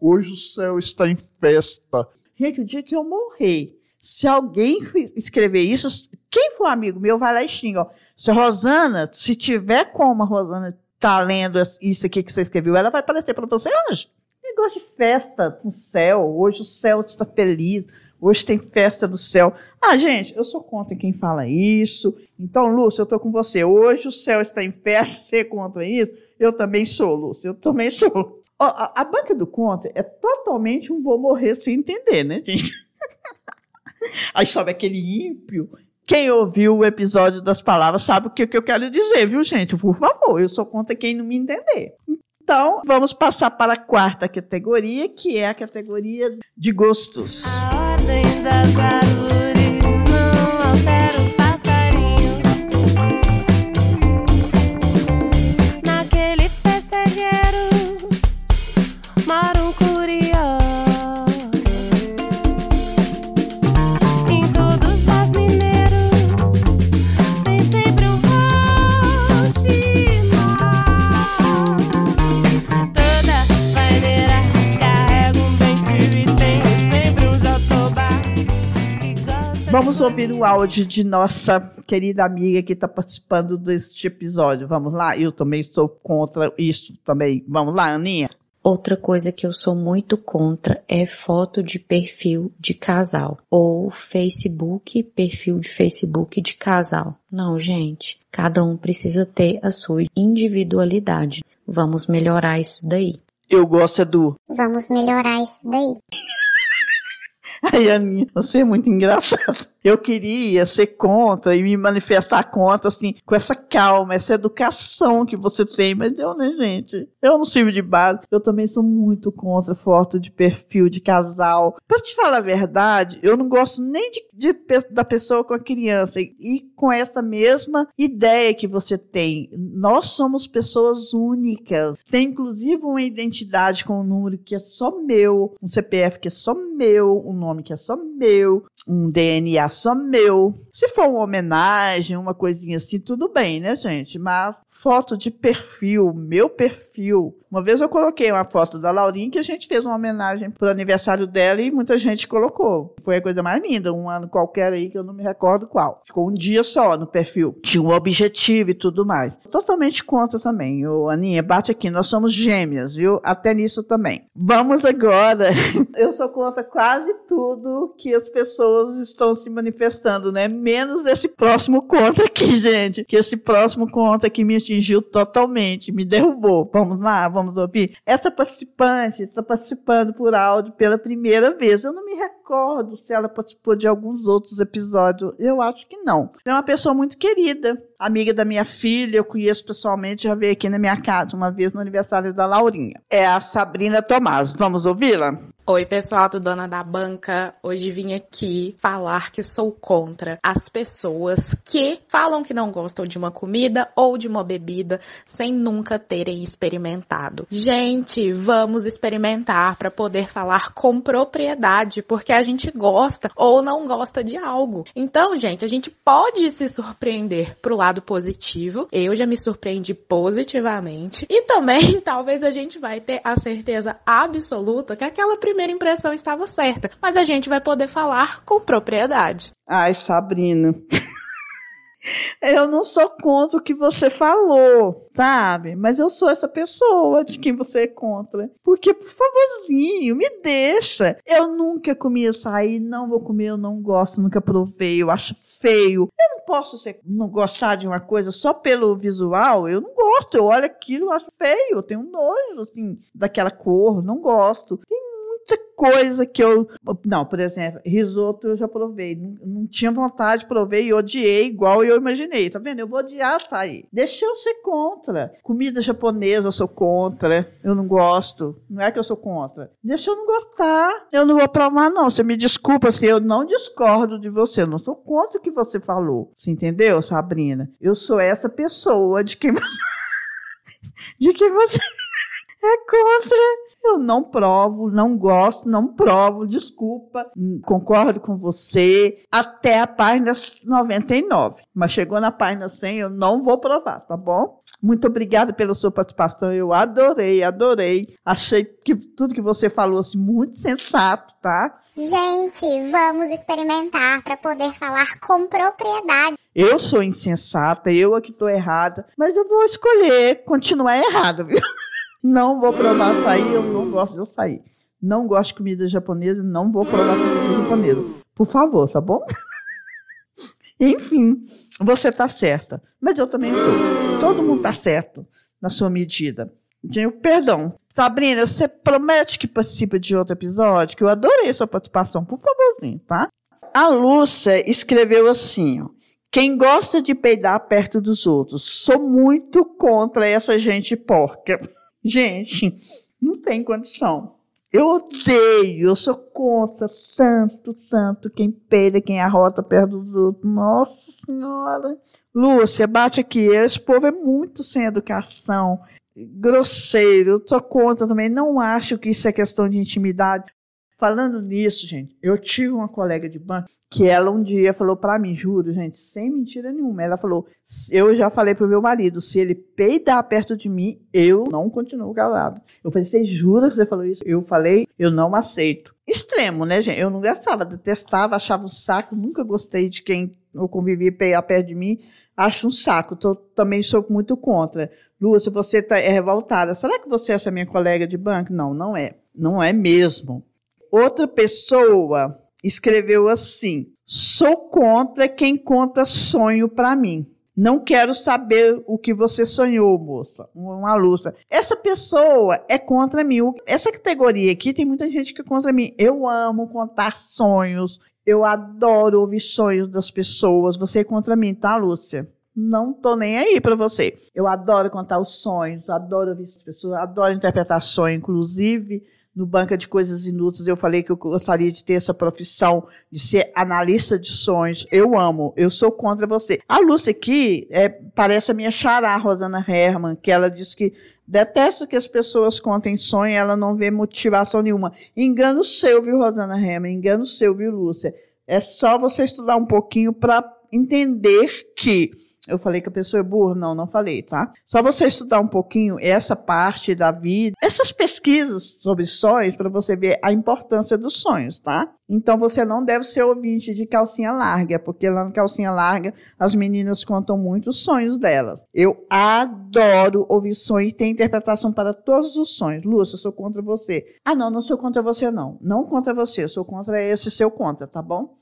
Hoje o céu está em festa. Gente, o dia que eu morrer, se alguém escrever isso, quem for amigo meu vai lá e xinga. Ó. Se a Rosana, se tiver como a Rosana tá lendo isso aqui que você escreveu, ela vai aparecer para você hoje. Negócio de festa no céu. Hoje o céu está feliz. Hoje tem festa do céu. Ah, gente, eu sou contra quem fala isso. Então, Lúcio, eu tô com você. Hoje o céu está em festa. Você é contra isso? Eu também sou, Lúcio. Eu também sou. a, a banca do contra é totalmente um vou morrer sem entender, né, gente? Aí sobe aquele ímpio. Quem ouviu o episódio das palavras sabe o que, que eu quero dizer, viu, gente? Por favor, eu sou contra quem não me entender. Então, vamos passar para a quarta categoria, que é a categoria de gostos. A ordem das Vamos ouvir o áudio de nossa querida amiga que está participando deste episódio. Vamos lá? Eu também sou contra isso também. Vamos lá, Aninha? Outra coisa que eu sou muito contra é foto de perfil de casal ou Facebook, perfil de Facebook de casal. Não, gente, cada um precisa ter a sua individualidade. Vamos melhorar isso daí. Eu gosto é do. Vamos melhorar isso daí. Ai, Aninha, você é muito engraçada. Eu queria ser contra e me manifestar contra, assim, com essa calma, essa educação que você tem. Mas eu, né, gente? Eu não sirvo de base. Eu também sou muito contra foto de perfil de casal. Pra te falar a verdade, eu não gosto nem de, de da pessoa com a criança. E, e com essa mesma ideia que você tem. Nós somos pessoas únicas. Tem, inclusive, uma identidade com um número que é só meu, um CPF que é só meu, um nome que é só meu, um DNA só meu. Se for uma homenagem, uma coisinha assim, tudo bem, né, gente? Mas foto de perfil, meu perfil. Uma vez eu coloquei uma foto da Laurinha que a gente fez uma homenagem pro aniversário dela e muita gente colocou. Foi a coisa mais linda, um ano qualquer aí que eu não me recordo qual. Ficou um dia só no perfil. Tinha um objetivo e tudo mais. Totalmente contra também. Ô, Aninha, bate aqui, nós somos gêmeas, viu? Até nisso também. Vamos agora. Eu sou contra quase tudo que as pessoas estão se manifestando, né? Menos esse próximo contra aqui, gente. Que esse próximo contra aqui me atingiu totalmente, me derrubou. Vamos lá, vamos ouvir. Essa participante está participando por áudio pela primeira vez. Eu não me recordo se ela participou de alguns outros episódios. Eu acho que não. É uma pessoa muito querida, amiga da minha filha, eu conheço pessoalmente, já veio aqui na minha casa uma vez no aniversário da Laurinha. É a Sabrina Tomás. Vamos ouvi-la? Oi, pessoal do Dona da Banca. Hoje vim aqui falar que sou contra as pessoas que falam que não gostam de uma comida ou de uma bebida sem nunca terem experimentado. Gente, vamos experimentar para poder falar com propriedade, porque a gente gosta ou não gosta de algo. Então, gente, a gente pode se surpreender pro lado positivo. Eu já me surpreendi positivamente. E também, talvez a gente vai ter a certeza absoluta que aquela primeira impressão estava certa, mas a gente vai poder falar com propriedade. Ai, Sabrina. Eu não sou contra o que você falou, sabe? Mas eu sou essa pessoa de quem você é contra. Porque, por favorzinho, me deixa. Eu nunca comi açaí, não vou comer, eu não gosto, nunca provei, eu acho feio. Eu não posso ser, não gostar de uma coisa só pelo visual, eu não gosto. Eu olho aquilo, eu acho feio, eu tenho nojo, assim, daquela cor, não gosto. Tem coisa que eu. Não, por exemplo, risoto eu já provei. Não, não tinha vontade, provei e odiei igual eu imaginei. Tá vendo? Eu vou odiar açaí. Deixa eu ser contra. Comida japonesa eu sou contra. Eu não gosto. Não é que eu sou contra. Deixa eu não gostar. Eu não vou provar, não. Você me desculpa se eu não discordo de você. Eu não sou contra o que você falou. Você entendeu, Sabrina? Eu sou essa pessoa de quem você. de quem você. É contra. Eu não provo, não gosto, não provo, desculpa, concordo com você, até a página 99. Mas chegou na página 100, eu não vou provar, tá bom? Muito obrigada pela sua participação, eu adorei, adorei. Achei que tudo que você falou assim, muito sensato, tá? Gente, vamos experimentar para poder falar com propriedade. Eu sou insensata, eu é que estou errada, mas eu vou escolher continuar errada, viu? Não vou provar açaí, eu não gosto de açaí. Não gosto de comida japonesa, não vou provar comida japonesa. Por favor, tá bom? Enfim, você tá certa. Mas eu também tô. Todo mundo tá certo na sua medida. Perdão. Sabrina, você promete que participa de outro episódio? Que eu adorei sua participação. Por favorzinho, tá? A Lúcia escreveu assim, ó. Quem gosta de peidar perto dos outros, sou muito contra essa gente porca. Gente, não tem condição. Eu odeio, eu sou contra tanto, tanto quem peida, quem arrota perto dos outros. Nossa Senhora. Lúcia, bate aqui. Esse povo é muito sem educação, grosseiro. Eu sou contra também. Não acho que isso é questão de intimidade. Falando nisso, gente, eu tive uma colega de banco que ela um dia falou para mim, juro, gente, sem mentira nenhuma. Ela falou: eu já falei pro meu marido, se ele peidar perto de mim, eu não continuo casado. Eu falei: você jura que você falou isso? Eu falei: eu não aceito. Extremo, né, gente? Eu não gostava, detestava, achava um saco, nunca gostei de quem eu convivi peidar perto de mim. Acho um saco, tô, também sou muito contra. Lúcia, você tá, é revoltada. Será que você é essa minha colega de banco? Não, não é. Não é mesmo. Outra pessoa escreveu assim: sou contra quem conta sonho para mim. Não quero saber o que você sonhou, moça. Uma luta. Essa pessoa é contra mim. Essa categoria aqui tem muita gente que é contra mim. Eu amo contar sonhos. Eu adoro ouvir sonhos das pessoas. Você é contra mim, tá, Lúcia? Não tô nem aí para você. Eu adoro contar os sonhos, adoro ouvir as pessoas, adoro interpretar sonhos, inclusive no Banca de Coisas Inúteis, eu falei que eu gostaria de ter essa profissão de ser analista de sonhos. Eu amo, eu sou contra você. A Lúcia aqui é, parece a minha xará, Rosana Herman, que ela diz que detesta que as pessoas contem sonho, ela não vê motivação nenhuma. Engano seu, viu, Rosana Herman? Engano seu, viu, Lúcia? É só você estudar um pouquinho para entender que eu falei que a pessoa é burra? Não, não falei, tá? Só você estudar um pouquinho essa parte da vida, essas pesquisas sobre sonhos, para você ver a importância dos sonhos, tá? Então você não deve ser ouvinte de calcinha larga, porque lá no calcinha larga as meninas contam muito os sonhos delas. Eu adoro ouvir sonhos e tem interpretação para todos os sonhos. Lúcia, eu sou contra você. Ah, não, não sou contra você, não. Não contra você, eu sou contra esse seu contra, tá bom?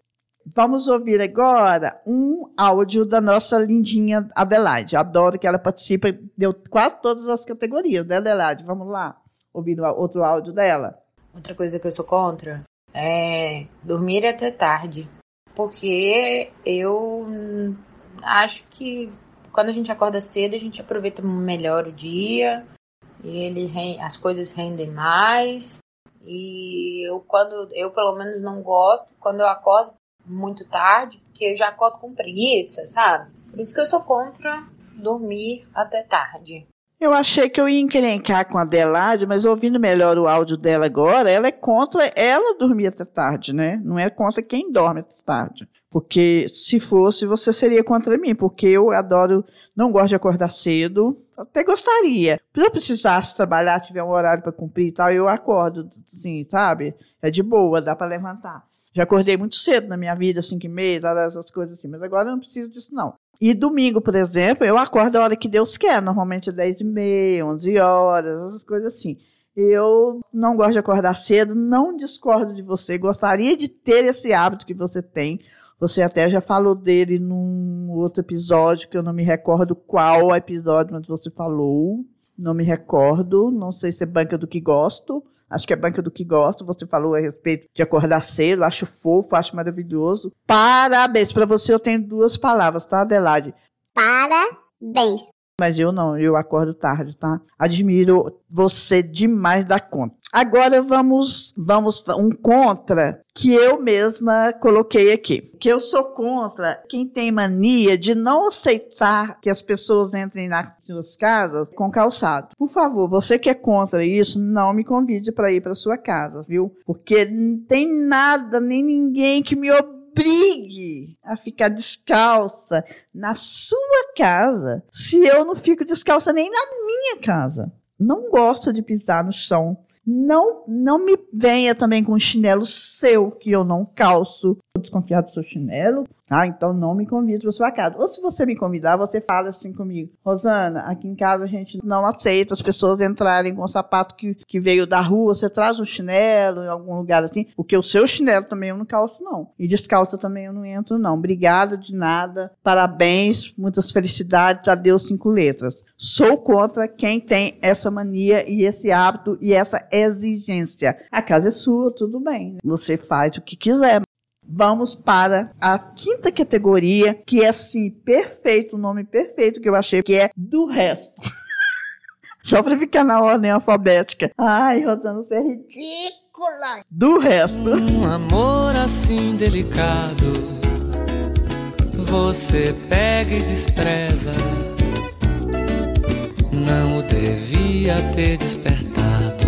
Vamos ouvir agora um áudio da nossa lindinha Adelaide. Adoro que ela participa, deu quase todas as categorias, né, Adelaide? Vamos lá, ouvir outro áudio dela. Outra coisa que eu sou contra é dormir até tarde. Porque eu acho que quando a gente acorda cedo, a gente aproveita melhor o dia. E ele, as coisas rendem mais. E eu, quando eu pelo menos não gosto, quando eu acordo muito tarde, porque eu já acordo com preguiça, sabe? Por isso que eu sou contra dormir até tarde. Eu achei que eu ia encrencar com a Adelaide, mas ouvindo melhor o áudio dela agora, ela é contra ela dormir até tarde, né? Não é contra quem dorme até tarde. Porque se fosse, você seria contra mim, porque eu adoro, não gosto de acordar cedo, até gostaria. Se eu precisasse trabalhar, tiver um horário para cumprir e tal, eu acordo, assim, sabe? É de boa, dá para levantar. Já acordei muito cedo na minha vida, 5 e meia, essas coisas assim, mas agora eu não preciso disso, não. E domingo, por exemplo, eu acordo a hora que Deus quer, normalmente 10 e meia, 11 horas, essas coisas assim. Eu não gosto de acordar cedo, não discordo de você, gostaria de ter esse hábito que você tem. Você até já falou dele num outro episódio, que eu não me recordo qual episódio, mas você falou. Não me recordo, não sei se é Banca do Que Gosto Acho que é banca do que gosto. Você falou a respeito de acordar cedo. Acho fofo, acho maravilhoso. Parabéns. Para você eu tenho duas palavras, tá, Adelaide? Parabéns. Mas eu não, eu acordo tarde, tá? Admiro você demais da conta. Agora vamos, vamos um contra que eu mesma coloquei aqui. Que eu sou contra quem tem mania de não aceitar que as pessoas entrem nas suas casas com calçado. Por favor, você que é contra isso, não me convide para ir para sua casa, viu? Porque não tem nada nem ninguém que me obrigue obrigue a ficar descalça na sua casa se eu não fico descalça nem na minha casa. Não gosto de pisar no chão. Não, não me venha também com chinelo seu que eu não calço. Desconfiado do seu chinelo. Ah, então não me convide para sua casa. Ou se você me convidar, você fala assim comigo. Rosana, aqui em casa a gente não aceita as pessoas entrarem com o sapato que, que veio da rua. Você traz um chinelo em algum lugar assim. Porque o seu chinelo também eu não calço, não. E descalça também eu não entro, não. Obrigada de nada. Parabéns, muitas felicidades. Adeus, cinco letras. Sou contra quem tem essa mania e esse hábito e essa exigência. A casa é sua, tudo bem. Você faz o que quiser. Vamos para a quinta categoria, que é assim, perfeito, o nome perfeito que eu achei, que é do resto. Só para ficar na ordem alfabética. Ai, Rosana, você é ridícula. Do resto. Um amor assim delicado, você pega e despreza. Não o devia ter despertado.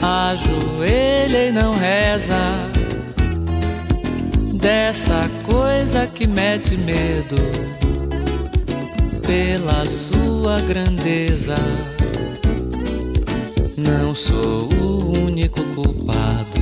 Ajoelha e não reza dessa coisa que mete medo pela sua grandeza. Não sou o único culpado.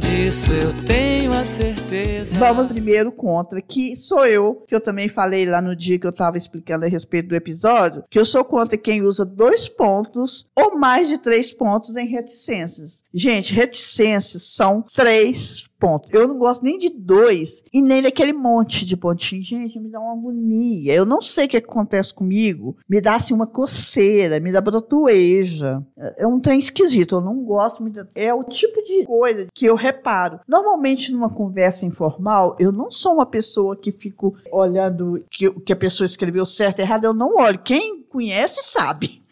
Disso eu tenho a certeza. Vamos primeiro contra, que sou eu, que eu também falei lá no dia que eu estava explicando a respeito do episódio, que eu sou contra quem usa dois pontos ou mais de três pontos em reticências. Gente, reticências são três ponto. Eu não gosto nem de dois e nem daquele monte de pontinho. Gente, me dá uma agonia. Eu não sei o que acontece comigo. Me dá assim uma coceira, me dá brotoeja. É um trem esquisito. Eu não gosto. É o tipo de coisa que eu reparo. Normalmente, numa conversa informal, eu não sou uma pessoa que fico olhando que, que a pessoa escreveu certo e errado. Eu não olho. Quem conhece sabe.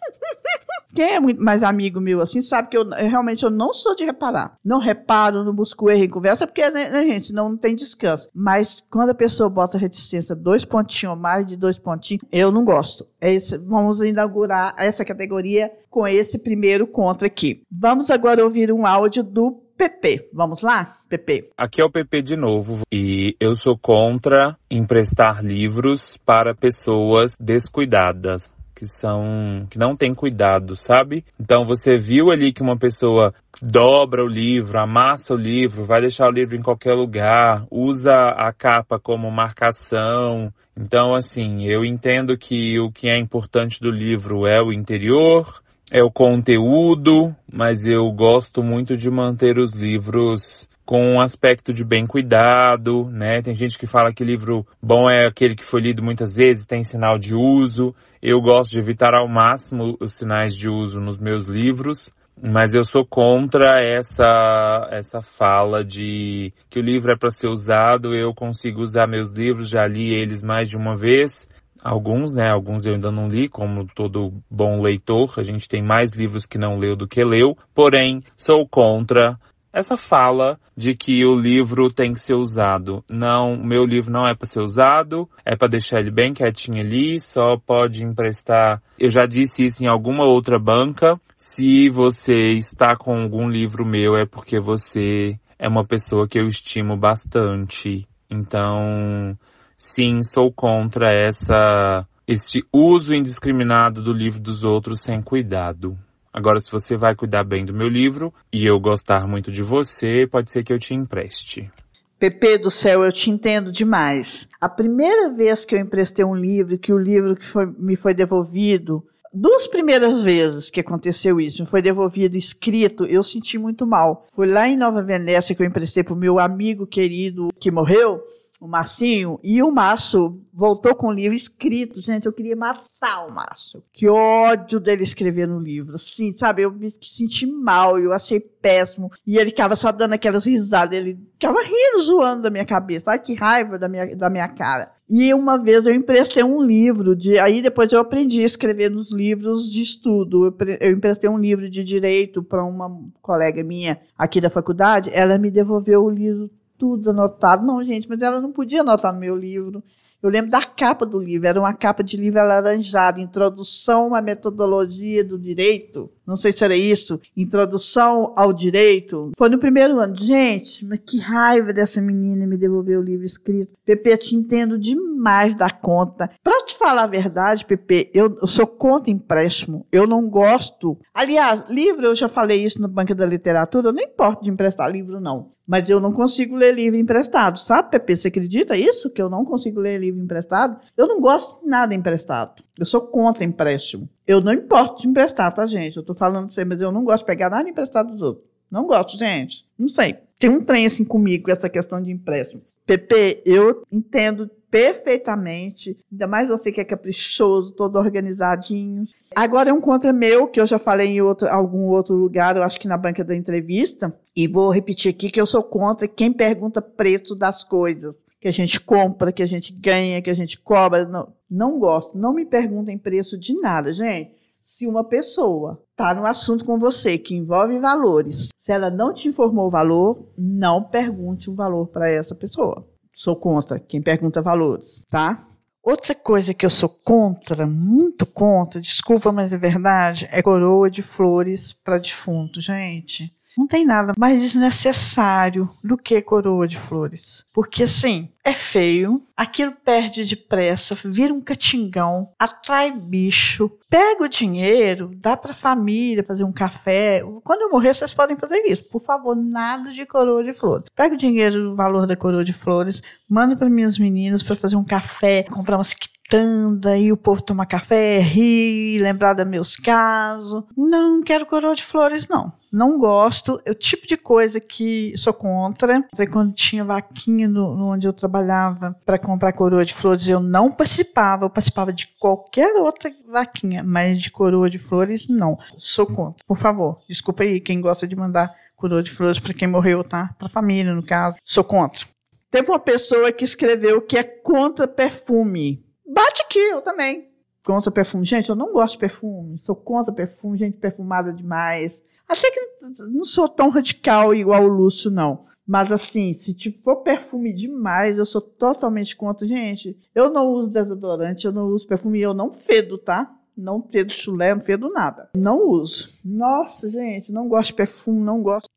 Quem é mais amigo meu assim sabe que eu, eu, realmente eu não sou de reparar. Não reparo, não busco erro em conversa, porque, né, né, gente, não, não, tem descanso. Mas quando a pessoa bota reticência dois pontinhos, mais de dois pontinhos, eu não gosto. É isso, vamos inaugurar essa categoria com esse primeiro contra aqui. Vamos agora ouvir um áudio do PP. Vamos lá, PP? Aqui é o PP de novo e eu sou contra emprestar livros para pessoas descuidadas que são que não tem cuidado, sabe? Então você viu ali que uma pessoa dobra o livro, amassa o livro, vai deixar o livro em qualquer lugar, usa a capa como marcação. Então assim, eu entendo que o que é importante do livro é o interior, é o conteúdo, mas eu gosto muito de manter os livros com um aspecto de bem cuidado, né? Tem gente que fala que livro bom é aquele que foi lido muitas vezes, tem sinal de uso. Eu gosto de evitar ao máximo os sinais de uso nos meus livros, mas eu sou contra essa essa fala de que o livro é para ser usado. Eu consigo usar meus livros, já li eles mais de uma vez. Alguns, né? Alguns eu ainda não li, como todo bom leitor. A gente tem mais livros que não leu do que leu. Porém, sou contra essa fala de que o livro tem que ser usado. Não, meu livro não é para ser usado, é para deixar ele bem quietinho ali, só pode emprestar. Eu já disse isso em alguma outra banca. Se você está com algum livro meu, é porque você é uma pessoa que eu estimo bastante. Então, sim, sou contra essa este uso indiscriminado do livro dos outros sem cuidado. Agora, se você vai cuidar bem do meu livro e eu gostar muito de você, pode ser que eu te empreste. Pepe do céu, eu te entendo demais. A primeira vez que eu emprestei um livro, que o livro que foi, me foi devolvido, duas primeiras vezes que aconteceu isso, me foi devolvido escrito, eu senti muito mal. Foi lá em Nova Venécia que eu emprestei para o meu amigo querido que morreu o Marcinho, e o Márcio voltou com o livro escrito. Gente, eu queria matar o Márcio. Que ódio dele escrever no livro. Assim, sabe, eu me senti mal, eu achei péssimo. E ele ficava só dando aquelas risadas, ele ficava rindo, zoando da minha cabeça. Ai, que raiva da minha, da minha cara. E uma vez eu emprestei um livro de. Aí depois eu aprendi a escrever nos livros de estudo. Eu, eu emprestei um livro de direito para uma colega minha aqui da faculdade. Ela me devolveu o livro tudo anotado. Não, gente, mas ela não podia anotar no meu livro. Eu lembro da capa do livro, era uma capa de livro alaranjado, Introdução à Metodologia do Direito. Não sei se era isso, Introdução ao Direito. Foi no primeiro ano. Gente, mas que raiva dessa menina me devolver o livro escrito. Pepe, te entendo demais da conta. Para te falar a verdade, Pepe, eu, eu sou contra empréstimo. Eu não gosto. Aliás, livro, eu já falei isso no Banco da Literatura, eu não importo de emprestar livro, não. Mas eu não consigo ler livro emprestado, sabe, Pepe? Você acredita isso? Que eu não consigo ler livro emprestado? Eu não gosto de nada emprestado. Eu sou contra empréstimo. Eu não importo de emprestar, tá, gente? Eu tô falando de você, mas eu não gosto de pegar nada emprestado dos outros. Não gosto, gente. Não sei. Tem um trem assim comigo, essa questão de empréstimo. Pepe, eu entendo perfeitamente. Ainda mais você que é caprichoso, todo organizadinho. Agora é um contra meu, que eu já falei em outro, algum outro lugar, eu acho que na banca da entrevista, e vou repetir aqui que eu sou contra quem pergunta preço das coisas que a gente compra, que a gente ganha, que a gente cobra. Não, não gosto. Não me perguntem preço de nada, gente. Se uma pessoa está no assunto com você que envolve valores, se ela não te informou o valor, não pergunte o valor para essa pessoa. Sou contra quem pergunta valores, tá? Outra coisa que eu sou contra, muito contra, desculpa, mas é verdade, é coroa de flores para defunto, gente. Não tem nada mais desnecessário do que coroa de flores. Porque assim, é feio, aquilo perde depressa, vira um catingão, atrai bicho, pega o dinheiro, dá para a família fazer um café. Quando eu morrer, vocês podem fazer isso. Por favor, nada de coroa de flores. Pega o dinheiro, o valor da coroa de flores, manda para minhas meninas para fazer um café, comprar umas quitanda e o povo tomar café, rir, lembrar dos meus casos. Não quero coroa de flores, não não gosto, é o tipo de coisa que sou contra. Quando tinha vaquinha no, no onde eu trabalhava para comprar coroa de flores, eu não participava, eu participava de qualquer outra vaquinha, mas de coroa de flores, não. Sou contra. Por favor, desculpa aí quem gosta de mandar coroa de flores para quem morreu, tá? Para família, no caso. Sou contra. Teve uma pessoa que escreveu que é contra perfume. Bate aqui, eu também contra perfume. Gente, eu não gosto de perfume, sou contra perfume, gente perfumada demais. Até que não sou tão radical igual o Lúcio, não. Mas assim, se for perfume demais, eu sou totalmente contra. Gente, eu não uso desodorante, eu não uso perfume, eu não fedo, tá? Não fedo chulé, não fedo nada. Não uso. Nossa, gente, não gosto de perfume, não gosto.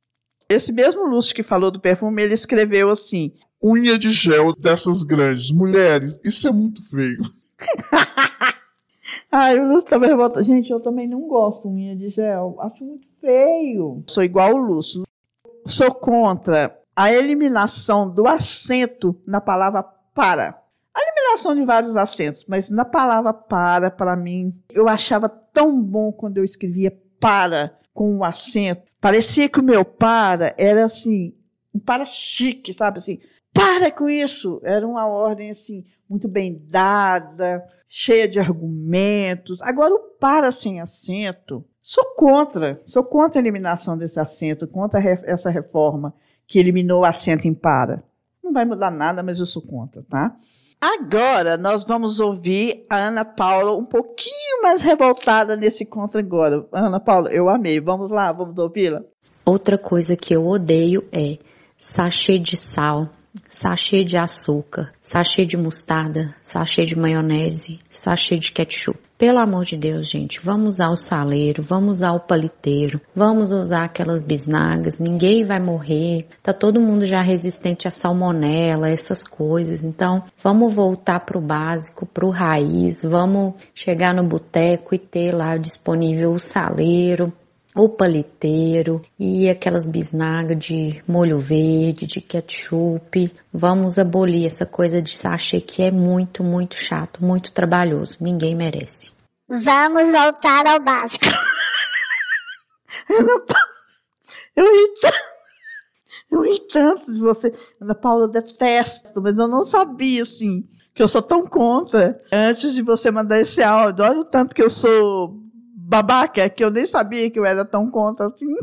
Esse mesmo Lúcio que falou do perfume, ele escreveu assim: Unha de gel dessas grandes mulheres, isso é muito feio. Ai, o Lúcio também revolta. Gente, eu também não gosto de unha de gel. Acho muito feio. Sou igual o Lúcio. Sou contra a eliminação do acento na palavra para. A eliminação de vários acentos, mas na palavra para, para mim, eu achava tão bom quando eu escrevia para com o acento. Parecia que o meu para era assim, um para chique, sabe assim? Para com isso! Era uma ordem assim, muito bem dada, cheia de argumentos. Agora, o para sem acento, sou contra. Sou contra a eliminação desse acento, contra essa reforma que eliminou o acento em para. Não vai mudar nada, mas eu sou contra, tá? Agora nós vamos ouvir a Ana Paula um pouquinho mais revoltada nesse contra agora. Ana Paula, eu amei. Vamos lá, vamos ouvi-la. Outra coisa que eu odeio é sachê de sal, sachê de açúcar, sachê de mostarda, sachê de maionese, sachê de ketchup. Pelo amor de Deus, gente, vamos usar o saleiro, vamos usar o paliteiro, vamos usar aquelas bisnagas, ninguém vai morrer, tá todo mundo já resistente a salmonela, essas coisas. Então, vamos voltar pro básico, pro raiz, vamos chegar no boteco e ter lá disponível o saleiro, o paliteiro e aquelas bisnagas de molho verde, de ketchup. Vamos abolir essa coisa de sachê que é muito, muito chato, muito trabalhoso. Ninguém merece. Vamos voltar ao básico. Ana Paula, eu ri tanto, eu ri tanto de você. Ana Paula, eu detesto, mas eu não sabia, assim, que eu sou tão contra. Antes de você mandar esse áudio, olha o tanto que eu sou babaca que eu nem sabia que eu era tão contra assim.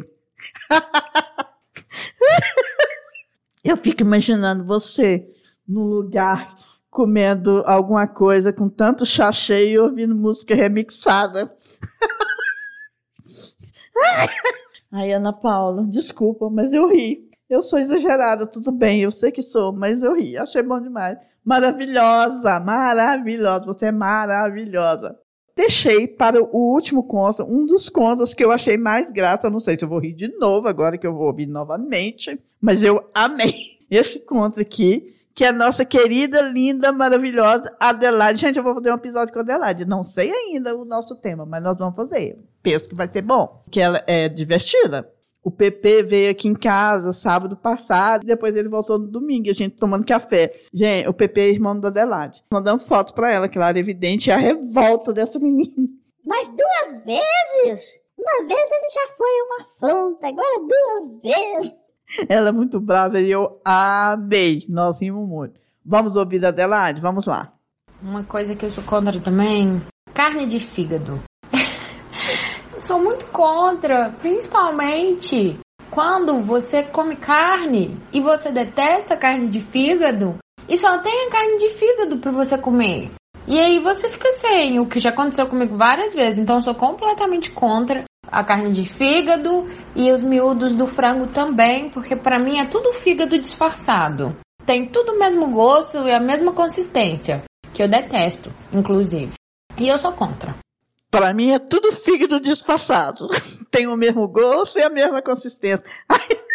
eu fico imaginando você no lugar comendo alguma coisa com tanto chachê e ouvindo música remixada. Ai, Ana Paula, desculpa, mas eu ri. Eu sou exagerada, tudo bem, eu sei que sou, mas eu ri, achei bom demais. Maravilhosa, maravilhosa, você é maravilhosa deixei para o último conto, um dos contos que eu achei mais grato. Eu não sei se eu vou rir de novo agora que eu vou ouvir novamente, mas eu amei esse conto aqui, que é a nossa querida, linda, maravilhosa Adelaide. Gente, eu vou fazer um episódio com a Adelaide. Não sei ainda o nosso tema, mas nós vamos fazer. Penso que vai ser bom, que ela é divertida. O PP veio aqui em casa sábado passado, e depois ele voltou no domingo, a gente tomando café. Gente, o PP é irmão da Adelaide. Mandando foto pra ela, que ela era evidente a revolta dessa menina. Mas duas vezes? Uma vez ele já foi uma afronta, agora duas vezes. Ela é muito brava e eu amei. Nós rimos muito. Vamos ouvir a Adelaide? Vamos lá. Uma coisa que eu sou contra também, carne de fígado sou muito contra, principalmente quando você come carne e você detesta carne de fígado e só tem a carne de fígado para você comer. E aí você fica sem, o que já aconteceu comigo várias vezes. Então sou completamente contra a carne de fígado e os miúdos do frango também, porque para mim é tudo fígado disfarçado. Tem tudo o mesmo gosto e a mesma consistência, que eu detesto, inclusive. E eu sou contra. Para mim é tudo fígado disfarçado. Tem o mesmo gosto e a mesma consistência.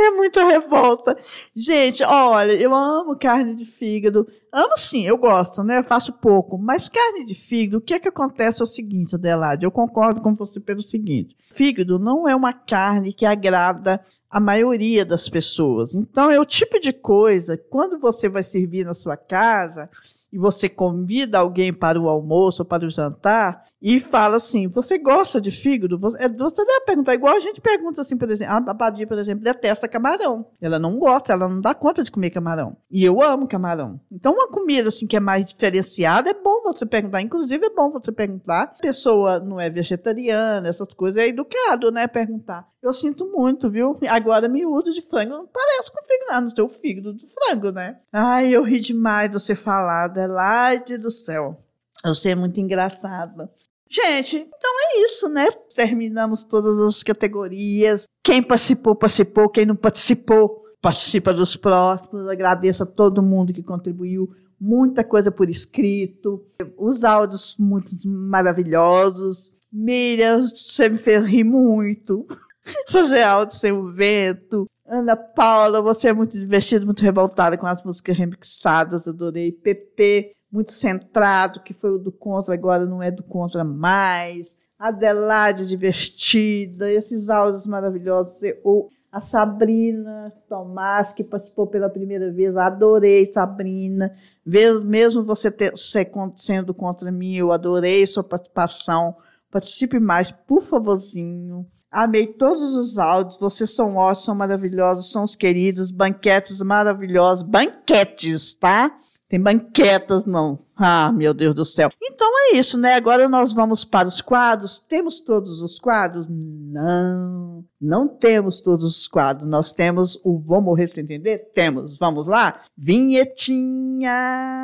É muita revolta. Gente, olha, eu amo carne de fígado. Amo sim, eu gosto, né? Eu faço pouco. Mas carne de fígado, o que é que acontece é o seguinte, Adelaide. Eu concordo com você pelo seguinte. Fígado não é uma carne que agrada a maioria das pessoas. Então, é o tipo de coisa, quando você vai servir na sua casa, e você convida alguém para o almoço ou para o jantar e fala assim: Você gosta de fígado? Você, é, você deve perguntar, igual a gente pergunta assim, por exemplo, a Badia, por exemplo, detesta camarão. Ela não gosta, ela não dá conta de comer camarão. E eu amo camarão. Então, uma comida assim que é mais diferenciada é bom você perguntar. Inclusive, é bom você perguntar. A pessoa não é vegetariana, essas coisas, é educado, né? Perguntar. Eu sinto muito, viu? Agora, miúdo de frango não parece com fígado, não. Sei o fígado de frango, né? Ai, eu ri demais de você falar, Adelaide do céu. Você é muito engraçada. Gente, então é isso, né? Terminamos todas as categorias. Quem participou, participou. Quem não participou, participa dos próximos. Agradeço a todo mundo que contribuiu. Muita coisa por escrito. Os áudios muito maravilhosos. Miriam, você me fez rir muito. fazer áudio sem o vento. Ana Paula, você é muito divertida, muito revoltada com as músicas remixadas, adorei. PP, muito centrado, que foi o do Contra, agora não é do Contra mais. Adelaide, divertida, esses áudios maravilhosos. Ou a Sabrina Tomás, que participou pela primeira vez, adorei Sabrina. Mesmo você ter, sendo contra mim, eu adorei sua participação. Participe mais, por favorzinho. Amei todos os áudios, vocês são ótimos, são maravilhosos, são os queridos, banquetes maravilhosos, banquetes, tá? Tem banquetas, não. Ah, meu Deus do céu. Então é isso, né? Agora nós vamos para os quadros. Temos todos os quadros? Não, não temos todos os quadros. Nós temos o Vou Morrer Sem Entender? Temos. Vamos lá? Vinhetinha.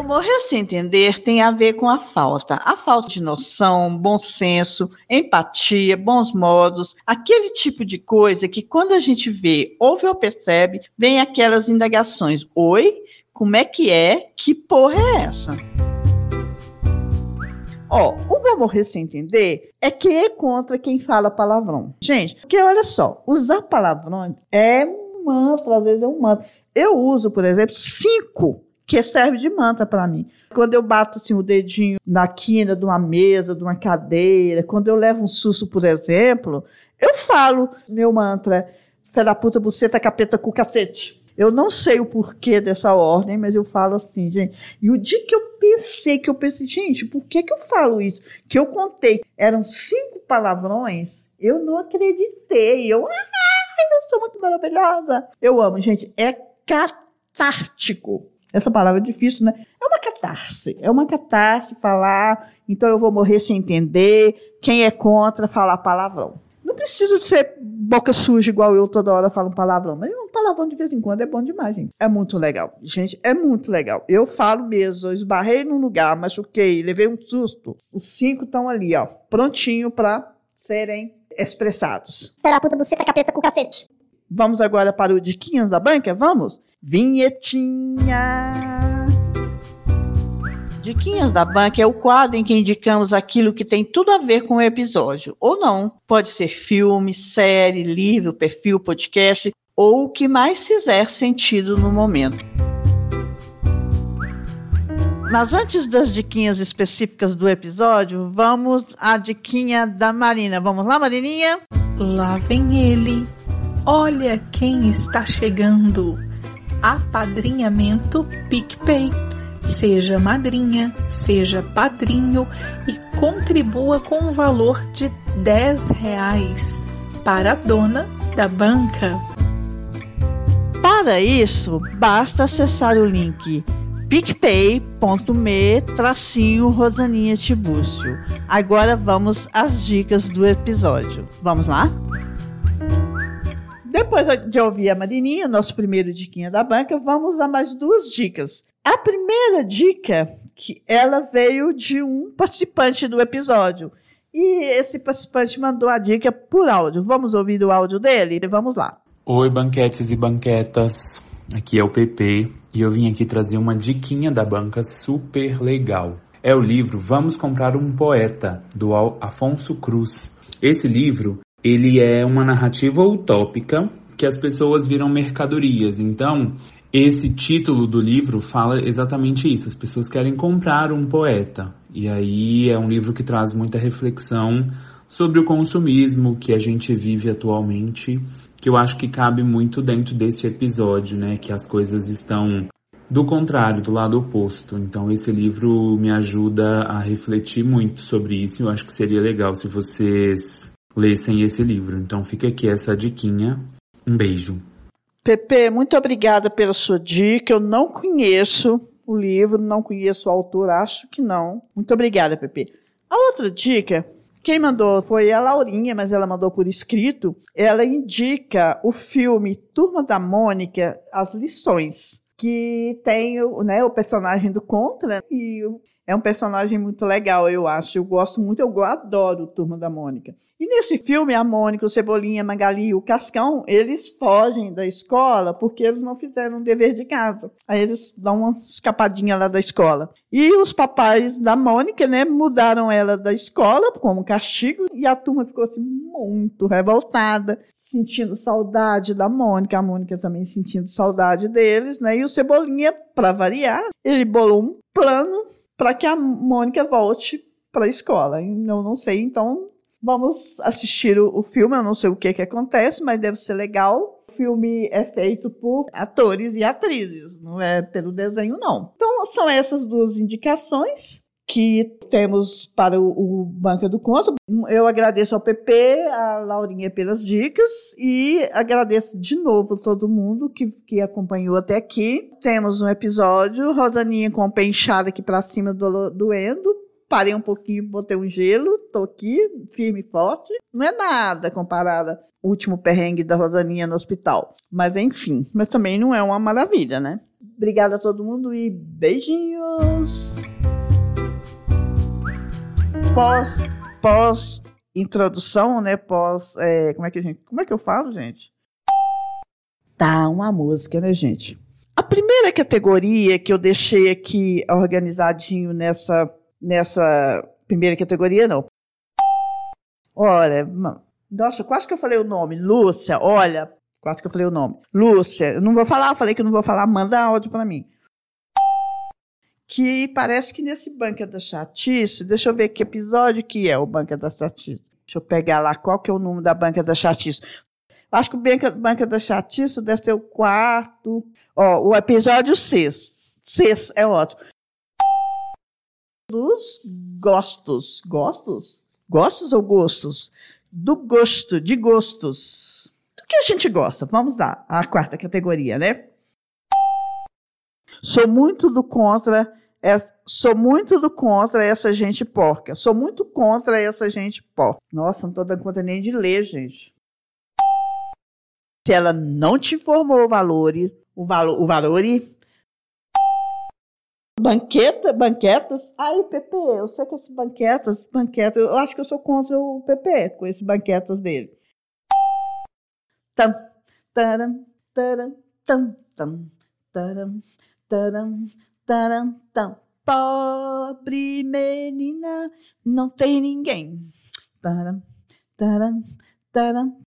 Vou morrer sem entender tem a ver com a falta. A falta de noção, bom senso, empatia, bons modos, aquele tipo de coisa que quando a gente vê, ouve ou percebe, vem aquelas indagações. Oi? Como é que é? Que porra é essa? Ó, o vou morrer sem entender é que é contra quem fala palavrão. Gente, porque olha só, usar palavrão é um mantra, às vezes é um mantra. Eu uso, por exemplo, cinco que serve de mantra para mim. Quando eu bato assim, o dedinho na quina de uma mesa, de uma cadeira, quando eu levo um susto, por exemplo, eu falo meu mantra, fé da puta, buceta, capeta, cu, cacete. Eu não sei o porquê dessa ordem, mas eu falo assim, gente. E o dia que eu pensei, que eu pensei, gente, por que, que eu falo isso? Que eu contei, eram cinco palavrões, eu não acreditei. Eu, ai, eu sou muito maravilhosa. Eu amo, gente, é catártico. Essa palavra é difícil, né? É uma catarse. É uma catarse falar, então eu vou morrer sem entender. Quem é contra falar palavrão. Não precisa de ser boca suja igual eu toda hora falo um palavrão, mas um palavrão de vez em quando é bom demais, gente. É muito legal. Gente, é muito legal. Eu falo mesmo, eu esbarrei num lugar, machuquei, levei um susto. Os cinco estão ali, ó, prontinho para serem expressados. Da puta, buceta, capeta, com cacete. Vamos agora para o Diquinhas da Banca? Vamos? Vinhetinha! Diquinhas da Banca é o quadro em que indicamos aquilo que tem tudo a ver com o episódio, ou não. Pode ser filme, série, livro, perfil, podcast, ou o que mais fizer sentido no momento. Mas antes das diquinhas específicas do episódio, vamos à diquinha da Marina. Vamos lá, Marininha? Lá vem ele. Olha quem está chegando. Apadrinhamento PicPay. Seja madrinha, seja padrinho e contribua com o valor de 10 reais para a dona da banca. Para isso, basta acessar o link picpay.me tracinho Rosaninha Tibúrcio. Agora vamos às dicas do episódio. Vamos lá? Depois de ouvir a Marininha, nosso primeiro diquinha da banca, vamos a mais duas dicas. A primeira dica, que ela veio de um participante do episódio. E esse participante mandou a dica por áudio. Vamos ouvir o áudio dele? Vamos lá. Oi, banquetes e banquetas. Aqui é o PP e eu vim aqui trazer uma diquinha da banca super legal. É o livro Vamos Comprar um Poeta, do Afonso Cruz. Esse livro, ele é uma narrativa utópica que as pessoas viram mercadorias. Então, esse título do livro fala exatamente isso. As pessoas querem comprar um poeta. E aí é um livro que traz muita reflexão sobre o consumismo que a gente vive atualmente, que eu acho que cabe muito dentro desse episódio, né? Que as coisas estão do contrário, do lado oposto. Então esse livro me ajuda a refletir muito sobre isso. Eu acho que seria legal se vocês lessem esse livro. Então fica aqui essa diquinha. Um beijo. Pepe, muito obrigada pela sua dica. Eu não conheço o livro, não conheço o autor, acho que não. Muito obrigada, Pepe. A outra dica, quem mandou foi a Laurinha, mas ela mandou por escrito. Ela indica o filme Turma da Mônica, As Lições, que tem né, o personagem do Contra e é um personagem muito legal, eu acho. Eu gosto muito, eu adoro o Turma da Mônica. E nesse filme, a Mônica, o Cebolinha, a Magali e o Cascão, eles fogem da escola porque eles não fizeram o dever de casa. Aí eles dão uma escapadinha lá da escola. E os papais da Mônica, né, mudaram ela da escola como castigo e a turma ficou assim muito revoltada, sentindo saudade da Mônica, a Mônica também sentindo saudade deles, né? E o Cebolinha, para variar, ele bolou um plano para que a Mônica volte para a escola. Eu não sei, então vamos assistir o, o, filme. Eu não sei o que, que acontece, mas deve ser legal. O filme é feito por atores e atrizes, não é pelo desenho, não. Então, são essas duas indicações que temos para o, o Banca do Conto. Eu agradeço ao PP, a Laurinha pelas dicas e agradeço de novo todo mundo que, que acompanhou até aqui. Temos um episódio, Rodaninha com o pé inchado aqui para cima do, doendo. Parei um pouquinho, botei um gelo, tô aqui, firme e forte. Não é nada comparado ao último perrengue da Rodaninha no hospital. Mas enfim, mas também não é uma maravilha, né? Obrigada a todo mundo e beijinhos! Pós pós introdução, né? Pós é, como é que gente, como é que eu falo, gente? Tá uma música, né, gente? A primeira categoria que eu deixei aqui organizadinho nessa nessa primeira categoria, não. Olha, nossa, quase que eu falei o nome, Lúcia. Olha, quase que eu falei o nome, Lúcia. Eu não vou falar, falei que eu não vou falar. Manda áudio para mim que parece que nesse Banca da Chatice, deixa eu ver que episódio que é o Banca da Chatice. Deixa eu pegar lá qual que é o número da Banca da Chatice. Acho que o Banca, Banca da Chatice deve ser o quarto. Ó, o episódio 6. 6 é ótimo. Dos gostos. Gostos? Gostos ou gostos? Do gosto, de gostos. Do que a gente gosta? Vamos lá, a quarta categoria, né? Sou muito do contra é, sou muito do contra essa gente porca. Sou muito contra essa gente porca. Nossa, não estou dando conta nem de ler, gente. Se ela não te informou o valor, o valor, o banqueta, banquetas. Ai, PP, eu sei que esses banquetas, banquetas, eu acho que eu sou contra o PP com esses banquetas dele. Tam, taram, taram, tam, tam, taram, taram, Tarantam. Pobre menina, não tem ninguém. Taram, taram, taram.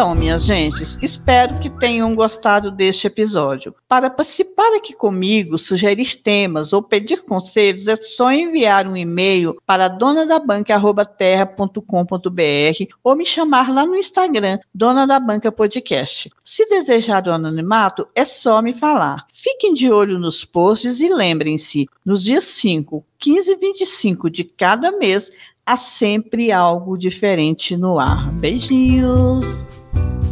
Então, minhas gentes, espero que tenham gostado deste episódio. Para participar aqui comigo, sugerir temas ou pedir conselhos, é só enviar um e-mail para donadabanca.terra.com.br ou me chamar lá no Instagram, Dona da Banca Podcast. Se desejar o anonimato, é só me falar. Fiquem de olho nos posts e lembrem-se, nos dias 5, 15 e 25 de cada mês, há sempre algo diferente no ar. Beijinhos! Bye.